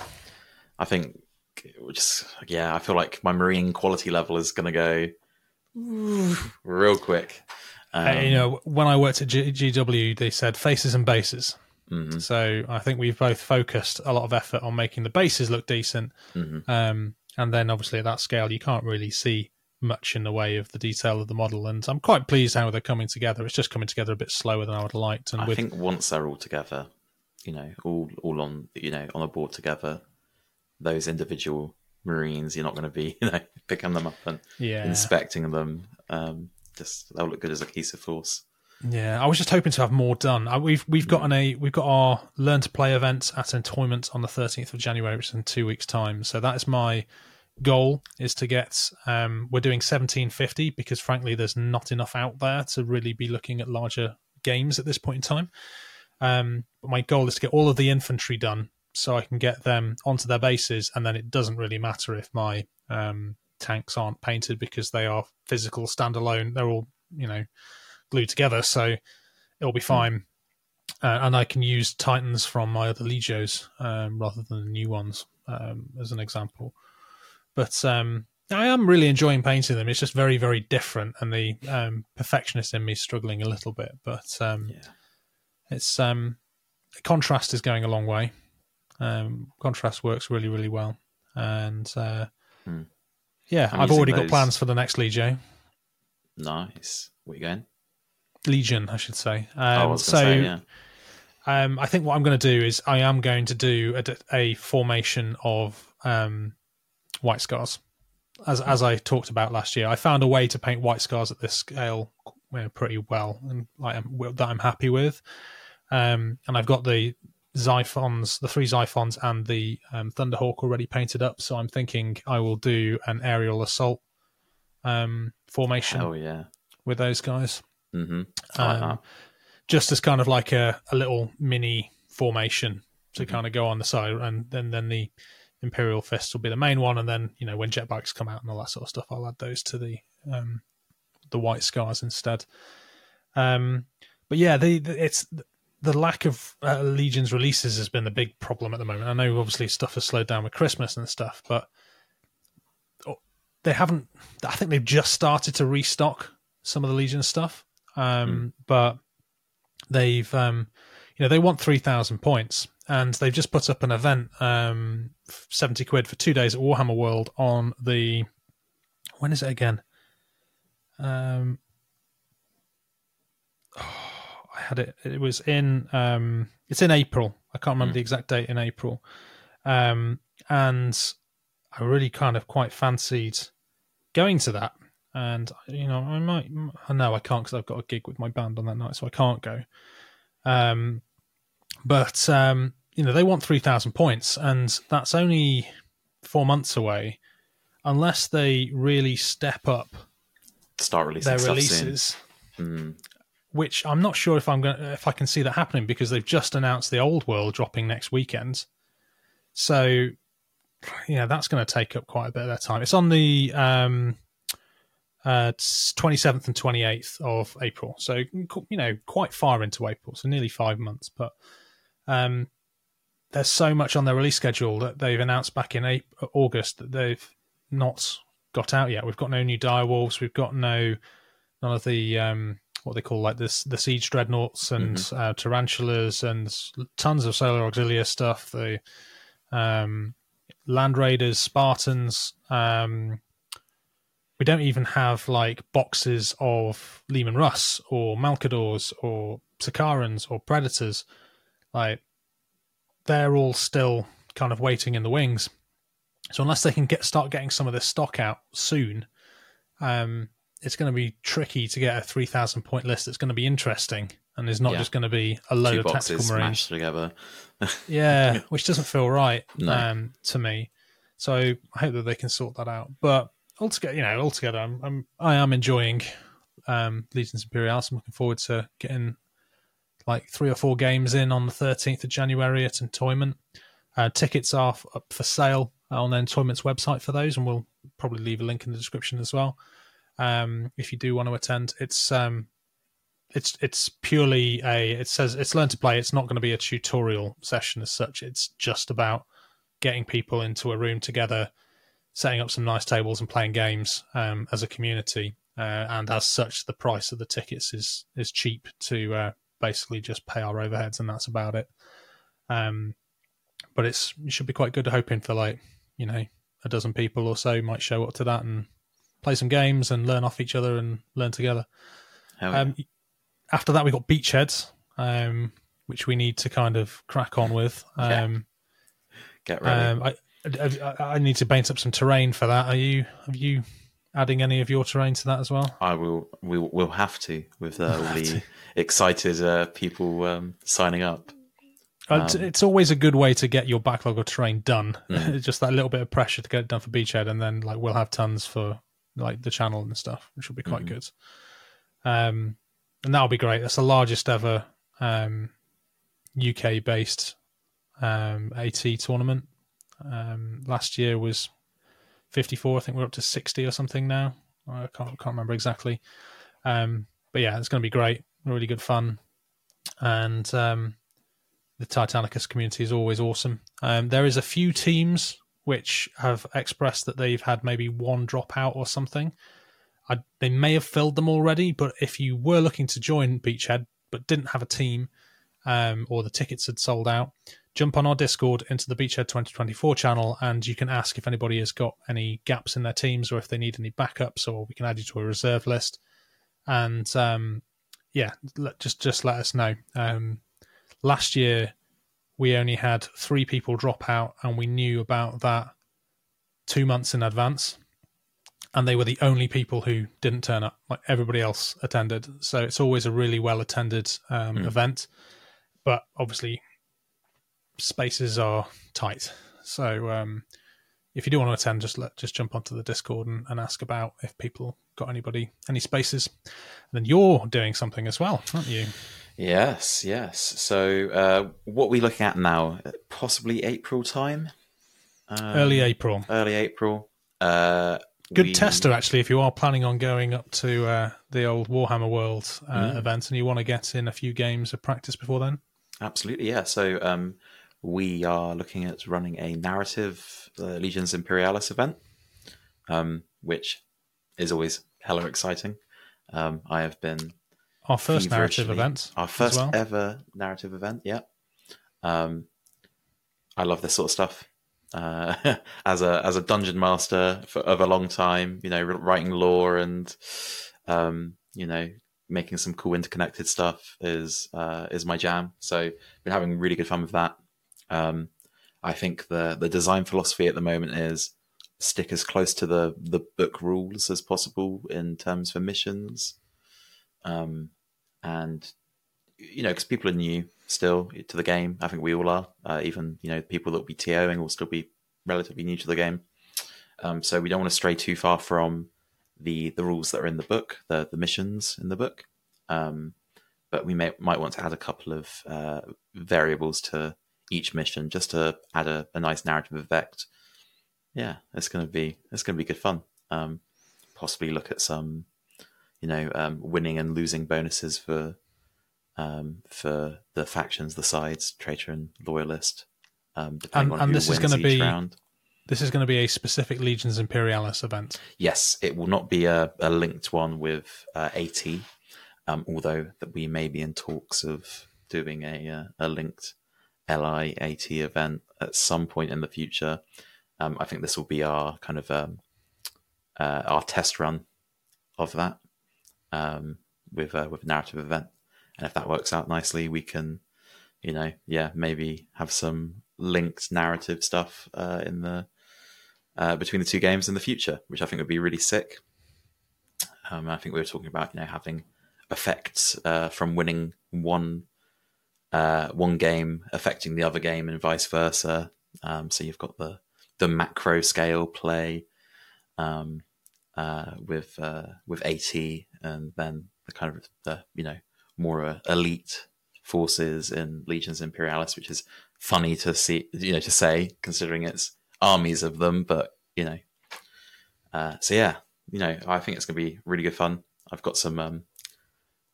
I think we just yeah, I feel like my marine quality level is going to go real quick. Um, Uh, you know, when I worked at G- GW, they said faces and bases. mhm, So I think we've both focused a lot of effort on making the bases look decent, mhm. um, and then obviously at that scale, you can't really see much in the way of the detail of the model. And I'm quite pleased how they're coming together. It's just coming together a bit slower than I would have liked. And I with think once they're all together, you know, all all on you know on a board together. Those individual marines, you're not going to be you know picking them up and Yeah. inspecting them. Um, just they'll look good as a cohesive force. Yeah, I was just hoping to have more done. Uh, We've we've got an a we've got our learn to play event at Entoyment on the thirteenth of January, which is in two weeks' time. So that is my goal is to get. Um, we're doing seventeen fifty because frankly, there's not enough out there to really be looking at larger games at this point in time. Um, but my goal is to get all of the infantry done so I can get them onto their bases, and then it doesn't really matter if my um, tanks aren't painted because they are physical standalone. They're all you know glued together, so it'll be fine. Uh, and I can use Titans from my other Legios um, rather than the new ones, um, as an example. But um, I am really enjoying painting them. It's just very, very different, and the um, perfectionist in me is struggling a little bit. But um, Yeah. it's um, contrast is going a long way. Um, contrast works really, really well, and uh, Hmm. yeah, I'm I've already got plans for the next Legio. Nice. Where you going? Legion, I should say. Um, oh, I was so, say, yeah. um, I think what I'm going to do is I am going to do a, a formation of um, white scars, as as I talked about last year. I found a way to paint white scars at this scale you know, pretty well, and like that I'm happy with. Um, and I've got the Xiphons, the three Xiphons, and the um, Thunderhawk already painted up. So I'm thinking I will do an aerial assault um, formation Hell yeah. with those guys hmm like um, just as kind of like a, a little mini formation to Mm-hmm. kind of go on the side, and then then the Imperial Fist will be the main one, and then you know when jetbikes come out and all that sort of stuff, I'll add those to the um, the white scars instead. Um, but yeah, the, the it's the lack of uh, Legion's releases has been the big problem at the moment. I know obviously stuff has slowed down with Christmas and stuff, but oh, they haven't. I think they've just started to restock some of the Legion stuff, um, but they've um, you know they want three thousand points, and they've just put up an event, um, seventy quid for two days at Warhammer World on the when is it again? Um, I had it. It was in. Um, it's in April. I can't remember Mm. the exact date in April, um, and I really kind of quite fancied going to that. And you know, I might. I know I can't because I've got a gig with my band on that night, so I can't go. Um, but um, you know, they want three thousand points, and that's only four months away, unless they really step up Start releasing their stuff releases soon. Mm. which I'm not sure if I'm going if I can see that happening because they've just announced the old world dropping next weekend. So, yeah, that's going to take up quite a bit of their time. It's on the um, uh, 27th and 28th of April, so you know, quite far into April, so nearly five months. But um, there's so much on their release schedule that they've announced back in April, August that they've not got out yet. We've got no new direwolves. We've got no none of the um, what they call like this the siege dreadnoughts and uh, tarantulas and tons of solar auxilia stuff. The um, land raiders, Spartans. Um, we don't even have like boxes of Leman Russ or Malcadors or Sicarans or Predators. Like they're all still kind of waiting in the wings. So unless they can get start getting some of this stock out soon, um, it's going to be tricky to get a three thousand point list that's going to be interesting and is not Yeah. just going to be a load Two of tactical marines. together. Yeah, which doesn't feel right No. um, to me. So I hope that they can sort that out. But altogether, you know, altogether, I'm, I'm I am enjoying um, Legions Imperialis. I'm looking forward to getting like three or four games in on the 13th of January at Entoyment. Uh, tickets are f- up for sale on the Entoyment's website for those, and we'll probably leave a link in the description as well. Um, if you do want to attend, it's um, it's it's purely a it says it's learn to play it's not going to be a tutorial session as such it's just about getting people into a room together setting up some nice tables and playing games um, as a community uh, and as such the price of the tickets is is cheap to uh, basically just pay our overheads and that's about it um, but it's it should be quite good hoping for like you know a dozen people or so might show up to that and play some games and learn off each other and learn together yeah. um, after that, we got Beachheads, um, which we need to kind of crack on with. Yeah. Um, Get ready. um, I, I, I need to paint up some terrain for that. Are you? Have you adding any of your terrain to that as well? I will. We will we'll have to with uh, all the excited uh, people um, signing up. Uh, it's- Um, always a good way to get your backlog of terrain done. Mm. Just that little bit of pressure to get it done for Beachhead, and then like we'll have tons for like the channel and stuff, which will be quite Mhm. good. Um, and that'll be great. That's the largest ever um, UK based um, AT tournament. Um, last year was 54. I think we're up to 60 or something now. I can't can't remember exactly. Um, but yeah, it's going to be great. Really good fun, and um, the Titanicus community is always awesome. Um, there is a few teams which have expressed that they've had maybe one dropout or something. I, they may have filled them already, but if you were looking to join Beachhead but didn't have a team um, or the tickets had sold out, jump on our Discord into the Beachhead 2024 channel and you can ask if anybody has got any gaps in their teams or if they need any backups, or we can add you to a reserve list. And um, yeah, let, just just let us know. Um, last year we only had three people drop out and we knew about that two months in advance and they were the only people who didn't turn up like everybody else attended so it's always a really well attended um, Mm. event but obviously spaces are tight so um, if you do want to attend just let just jump onto the discord and, and ask about if people got anybody any spaces and then you're doing something as well aren't you Yes, yes. So, uh, what are we looking at now? Possibly April time. Um, early april Early April. Uh, Good we- tester, actually, if you are planning on going up to uh, the old Warhammer World uh, Mm. event and you want to get in a few games of practice before then. Absolutely, yeah. So um, we are looking at running a narrative uh, Legions Imperialis event, um, which is always hella exciting. Um, I have been Our first narrative event. our first well. ever narrative event. Yeah, um, I love this sort of stuff. Uh, as a as a dungeon master for, of a long time, you know, writing lore and um, you know making some cool interconnected stuff is uh, is my jam. So been having really good fun with that. Um, I think the the design philosophy at the moment is stick as close to the the book rules as possible in terms for missions. Um, and you know, because people are new still to the game. I think we all are. Uh, even you know, people that will be TOing will still be relatively new to the game. Um, so we don't want to stray too far from the the rules that are in the book, the the missions in the book. Um, but we may might want to add a couple of uh, variables to each mission just to add a, a nice narrative effect. Yeah, it's gonna be it's gonna be good fun. Um, possibly look at some, you know, um, winning and losing bonuses for um, for the factions, the sides, traitor and loyalist. Um, depending And- on and who this is gonna each be- round. This is going to be a specific Legions Imperialis event. Yes, it will not be a, a linked one with uh, AT, um, although that we may be in talks of doing a uh, a linked LI AT event at some point in the future. Um, I think this will be our kind of um, uh, our test run of that um, with uh, with a narrative event, and if that works out nicely, we can, you know, yeah, maybe have some linked narrative stuff uh, in the uh, between the two games in the future, which I think would be really sick. Um, I think we were talking about you know having effects uh, from winning one uh, one game affecting the other game and vice versa. Um, so you've got the the macro scale play um, uh, with uh, with AT, and then the kind of the you know more uh, elite forces in Legions Imperialis, which is funny to see you know to say considering it's armies of them, but you know. Uh, so yeah, you know, I think it's going to be really good fun. I've got some um,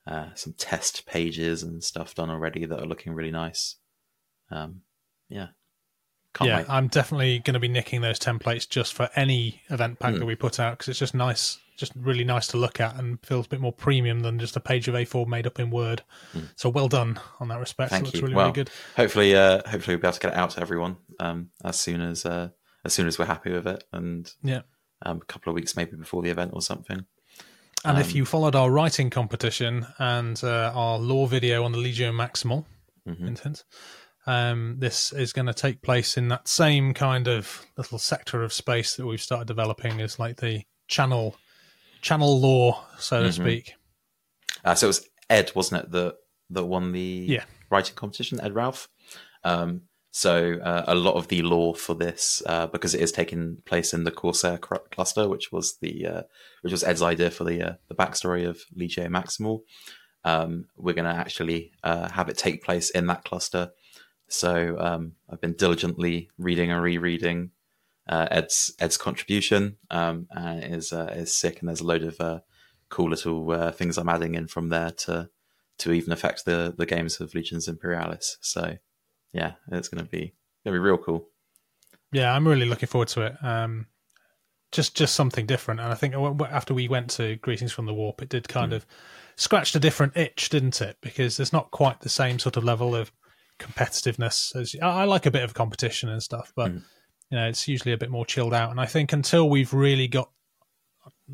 uh, some test pages and stuff done already that are looking really nice. Um, yeah, can't yeah, wait. I'm definitely going to be nicking those templates just for any event pack Hmm. that we put out because it's just nice, just really nice to look at and feels a bit more premium than just a page of A4 made up in Word. Hmm. So well done on that respect. Thank you. really, well, really good. hopefully, uh, hopefully we'll be able to get it out to everyone um, as soon as uh, as soon as we're happy with it, and Yeah. um, a couple of weeks maybe before the event or something. And Um, if you followed our writing competition and uh, our lore video on the Legio Maximal, Mhm. hint, hint. Um, this is going to take place in that same kind of little sector of space that we've started developing as like the channel channel lore, so to Mhm. speak. Uh, so it was Ed, wasn't it, that that won the Yeah. writing competition? Ed Ralph. Um, so uh, a lot of the lore for this, uh, because it is taking place in the Corsair cluster, which was the uh, which was Ed's idea for the uh, the backstory of Legio Maximal. Um, we're going to actually uh, have it take place in that cluster. So um, I've been diligently reading and rereading uh, Ed's Ed's contribution, um, and it is is sick. And there's a load of cool little things I'm adding in from there to to even affect the the games of Legions Imperialis. So yeah, it's going to be going to be real cool. Yeah, I'm really looking forward to it. Um, just just something different, and I think after we went to Greetings from the Warp, it did kind of scratched a different itch, didn't it? Because there's not quite the same sort of level of competitiveness as I, I like a bit of competition and stuff, but Mm. you know it's usually a bit more chilled out. And I think until we've really got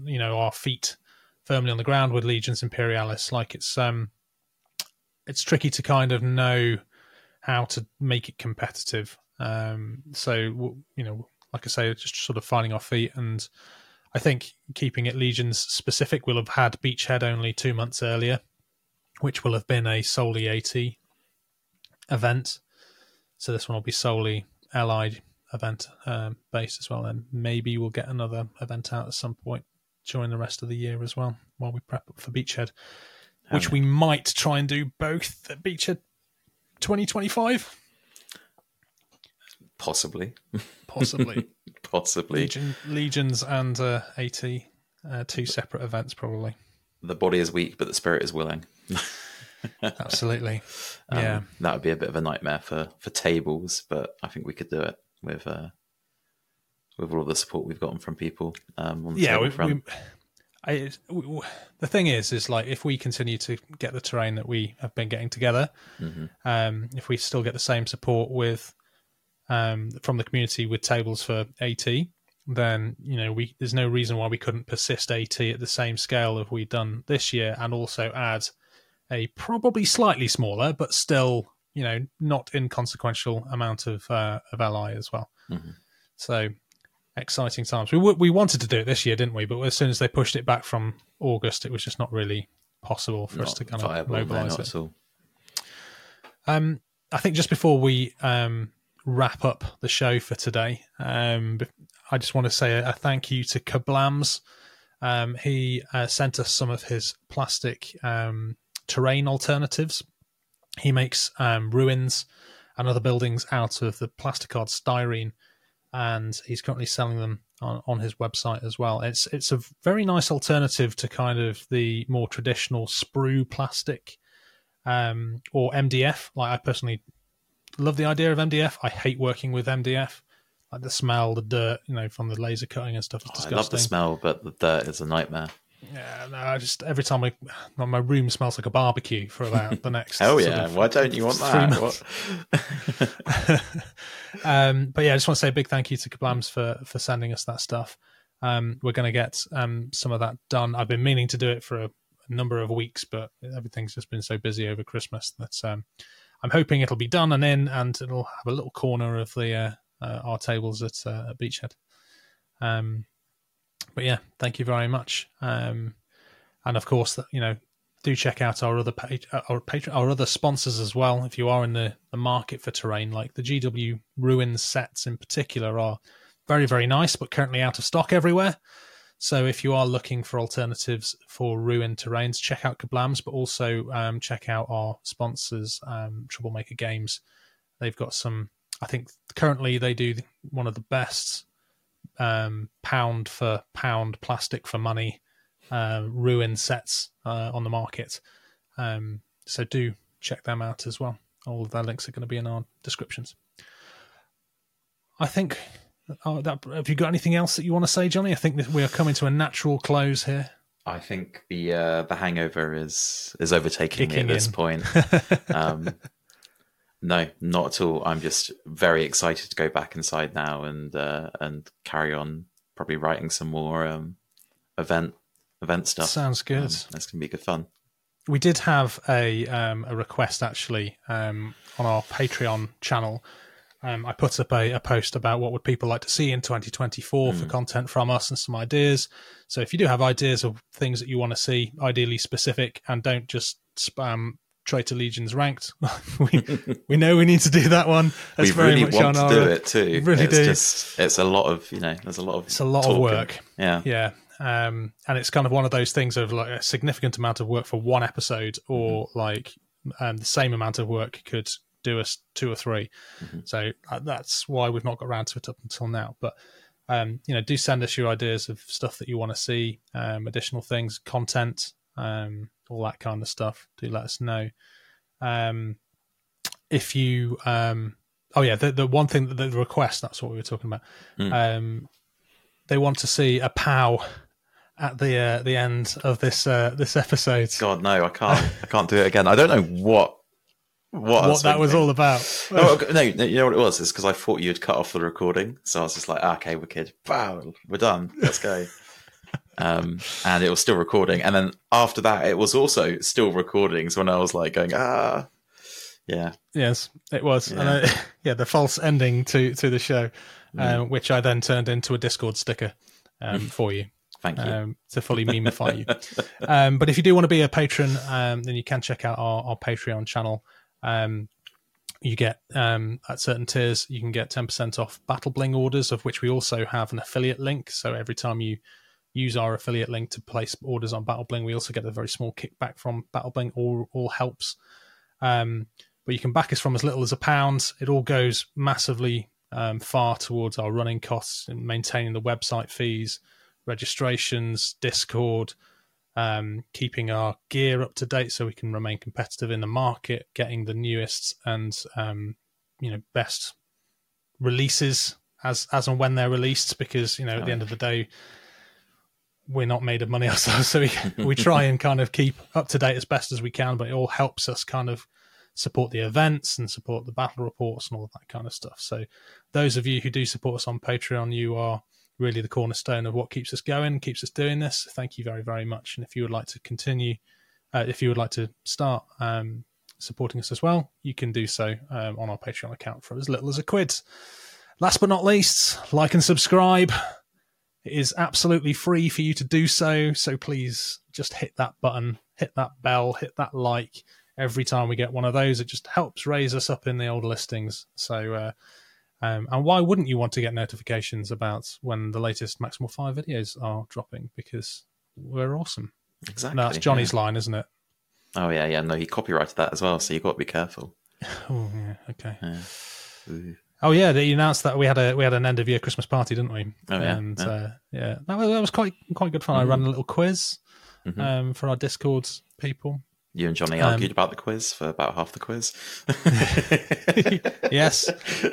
you know our feet firmly on the ground with Legions Imperialis, like it's um it's tricky to kind of know how to make it competitive. Um, so you know, like I say, just sort of finding our feet, and I think keeping it Legions specific, we'll have had Beachhead only two months earlier, which will have been a solely AT event. So this one will be solely Allied event um, based as well. And maybe we'll get another event out at some point during the rest of the year as well, while we prep up for Beachhead, which yeah. we might try and do both at Beachhead 2025, Possibly, possibly. possibly. Legion, Legions and uh, AT, uh, two separate events, probably. The body is weak, but the spirit is willing. Absolutely. Um, yeah. that would be a bit of a nightmare for for tables, but I think we could do it with uh, with all the support we've gotten from people. Um, on the Yeah. table We, front. we, I, we, we- the thing is, is like if we continue to get the terrain that we have been getting together, Mhm. um, if we still get the same support with um, from the community with tables for AT, then you know we there's no reason why we couldn't persist AT at the same scale that we've done this year, and also add a probably slightly smaller but still you know not inconsequential amount of uh, of LI as well. Mhm. So exciting times. We w- we wanted to do it this year, didn't we? But as soon as they pushed it back from August, it was just not really possible for us to kind viable, of no, mobilize not it. at all. Um, I think just before we um, wrap up the show for today, um, I just want to say a, a thank you to Kiblams. Um, he uh, sent us some of his plastic um, terrain alternatives. He makes um, ruins and other buildings out of the plasticard styrene, and he's currently selling them on, on his website as well. It's it's a very nice alternative to kind of the more traditional sprue plastic um, or MDF. Like I personally love the idea of MDF. I hate working with MDF. Like the smell, the dirt, you know, from the laser cutting and stuff is Oh, I love the smell, but the dirt is a nightmare. Yeah, no, I just every time I, my room smells like a barbecue for about the next. oh yeah! Why don't you want that? um, but yeah, I just want to say a big thank you to Kiblams for for sending us that stuff. Um, we're going to get um, some of that done. I've been meaning to do it for a, a number of weeks, but everything's just been so busy over Christmas that um, I'm hoping it'll be done and in, and it'll have a little corner of the uh, uh, our tables at, uh, at Beachhead. Um, but yeah, thank you very much. Um, and of course, you know, do check out our other page, uh, our patron, our other sponsors as well. If you are in the, the market for terrain, like the GW Ruins sets in particular, are very very nice, but currently out of stock everywhere. So if you are looking for alternatives for ruined terrains, check out Kiblams, but also um, check out our sponsors, um, Troublemaker Games. They've got some. I think currently they do one of the best um, pound for pound plastic for money uh, ruin sets uh, on the market. Um, so do check them out as well. All of their links are going to be in our descriptions. I think. Oh, that, have you got anything else that you want to say, Johnny? I think that we are coming to a natural close here. I think the uh, the hangover is is overtaking me Kicking at this in. point. Um, no, not at all. I'm just very excited to go back inside now and uh, and carry on. Probably writing some more um, event event stuff. Sounds good. Um, that's gonna be good fun. we did have a um, a request actually um, on our Patreon channel. Um, I put up a, a, post about what would people like to see in 2024 mm. for content from us and some ideas. So if you do have ideas of things that you want to see, ideally specific, and don't just spam Traitor Legions ranked. we we know we need to do that one. That's we really want to our, do it too. Really it's do. Just, it's a lot of you know. There's a lot of it's a lot talking. of work. Yeah, yeah. Um, and it's kind of one of those things of like a significant amount of work for one episode, or mm-hmm. like um, the same amount of work could do us two or 3 mm-hmm. So uh, that's why we've not got around to it up until now. But um, you know, do send us your ideas of stuff that you want to see, um, additional things, content, um, all that kind of stuff. Do let us know. Um, if you, um, oh yeah, the, the one thing, the request, that's what we were talking about. Mm. Um, they want to see a pow at the uh, the end of this uh, this episode. God no, I can't. I can't do it again. I don't know what what, what that was all about. no, no, you know what it was? It's because I thought you'd cut off the recording, so I was just like, ah, "Okay, we're kid. Wow, we're done. Let's go." um, and it was still recording, and then after that, it was also still recording. So when I was like going, "Ah, yeah, yes, it was," yeah, and I, yeah the false ending to to the show, mm. um, which I then turned into a Discord sticker um, for you. Thank you. Um, to fully memify you. Um, but if you do want to be a patron, um, then you can check out our, our Patreon channel. Um, you get um, at certain tiers, you can get 10% off Battle Bling orders, of which we also have an affiliate link. So every time you use our affiliate link to place orders on Battle Bling, we also get a very small kickback from Battle Bling. All, all helps. Um, but you can back us from as little as a pound. It all goes massively um, far towards our running costs and maintaining the website fees, registrations, Discord, um, keeping our gear up to date so we can remain competitive in the market, getting the newest and um, you know best releases as as and when they're released. Because you know at the end of the day, we're not made of money ourselves, so we we try and kind of keep up to date as best as we can. But it all helps us kind of support the events and support the battle reports and all that kind of stuff. So those of you who do support us on Patreon, you are really the cornerstone of what keeps us going, keeps us doing this. Thank you very, very much. And if you would like to continue, uh, if you would like to start um, supporting us as well, you can do so um, on our Patreon account for as little as a quid. Last but not least, like and subscribe. It is absolutely free for you to do so. So please just hit that button, hit that bell, hit that like every time we get one of those. It just helps raise us up in the old listings. So, uh, um, and why wouldn't you want to get notifications about when the latest Maximal Fire videos are dropping? Because we're awesome. Exactly. No, that's Johnny's yeah. line, isn't it? Oh, yeah, yeah. No, he copyrighted that as well, so you've got to be careful. oh, yeah, okay. Yeah. Oh yeah, they announced that we had a we had an end of year Christmas party, didn't we? Oh yeah, and yeah, uh, yeah that was that was quite quite good fun. Mm-hmm. I ran a little quiz mm-hmm. um, for our Discord people, you and Johnny argued um, about the quiz for about half the quiz. yes,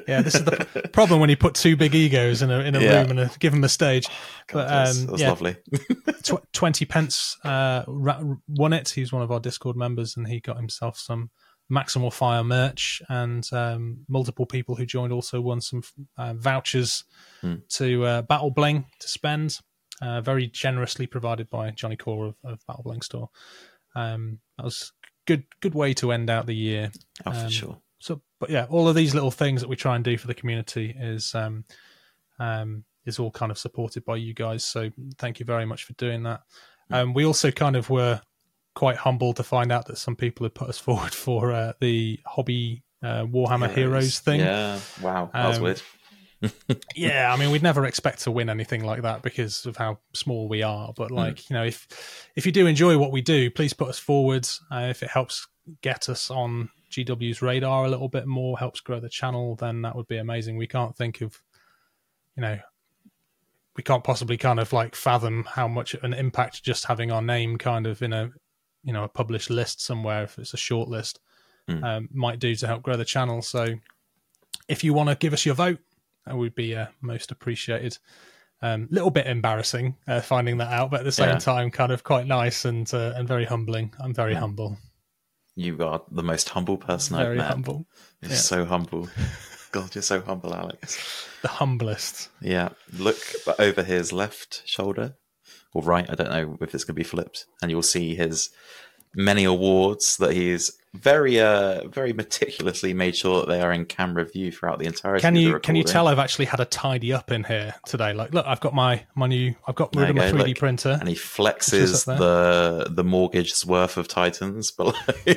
yeah. This is the problem when you put two big egos in a in a yeah. room and a, give them a stage. God, but um, yeah, lovely. tw- Twenty pence uh, won it. He's one of our Discord members, and he got himself some Maximal Fire merch, and um, multiple people who joined also won some uh, vouchers hmm. to uh, Battle Bling to spend. Uh, very generously provided by Johnny Core of, of Battle Bling Store. Um, that was good good way to end out the year. Oh, um, for sure. So, but yeah, all of these little things that we try and do for the community is um, um, is all kind of supported by you guys. So thank you very much for doing that. Mm. Um, we also kind of were quite humbled to find out that some people had put us forward for uh, the hobby uh, Warhammer Heroes. Heroes. thing. Yeah, wow, that was um, weird yeah, I mean, we'd never expect to win anything like that because of how small we are. But hmm. like, mm. you know, if if you do enjoy what we do, please put us forwards. Uh, if it helps get us on GW's radar a little bit more, helps grow the channel, then that would be amazing. We can't think of, you know, we can't possibly kind of like fathom how much an impact just having our name kind of in a, you know, a published list somewhere if it's a short list mm. um, might do to help grow the channel. So if you want to give us your vote, that would be uh, most appreciated. A um, little bit embarrassing uh, finding that out, but at the same yeah. time, kind of quite nice and uh, and very humbling. I'm very yeah. humble. You are the most humble person very I've met. humble. You're yeah. so humble. God, you're so humble, Alex. The humblest. Yeah. Look over his left shoulder or right. I don't know if it's going to be flipped, and you'll see his many awards that he's very uh very meticulously made sure that they are in camera view throughout the entire. Can you can you tell I've actually had a tidy up in here today? Like, look, I've got my my new I've got rid of my 3D printer. And he flexes the the mortgage's worth of Titans below.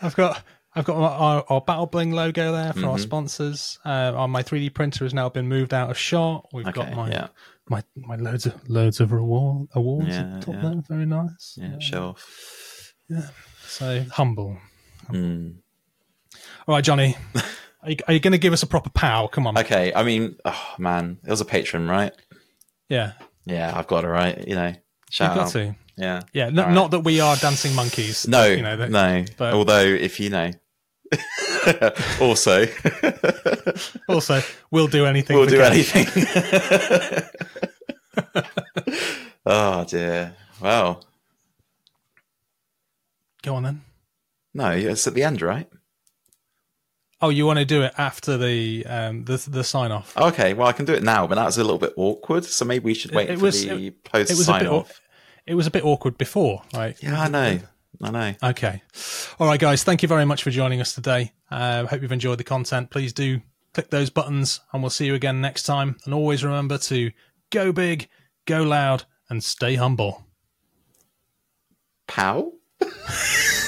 I've got I've got our, our, our Battle Bling logo there for our Mhm. sponsors. Uh, on my 3D printer has now been moved out of shot. We've got my yeah, my my loads of loads of reward awards Yeah, at the top yeah. there. Very nice. yeah, show off. Yeah. So humble. Mm. All right, Johnny. Are you, you going to give us a proper pow? Come on. Okay, I mean, oh man, it was a patron, right? yeah, Yeah, I've got it right. You know, you've shout got out. to. Yeah, Yeah, right. not that we are dancing monkeys. no, you know, that- no. but- Although, if you know, also, Also, we'll do anything. we'll do anything. oh dear. Well, Go on then. no, it's at the end, right? Oh, you want to do it after the um the the sign off? Okay, well, I can do it now, but that's a little bit awkward. So maybe we should wait It for was- the post It was a sign off. It was a bit awkward before, right? Yeah, I know. I know. Okay. All right, guys. Thank you very much for joining us today. Uh, hope you've enjoyed the content. Please do click those buttons, and we'll see you again next time. And always remember to go big, go loud, and stay humble. Pow.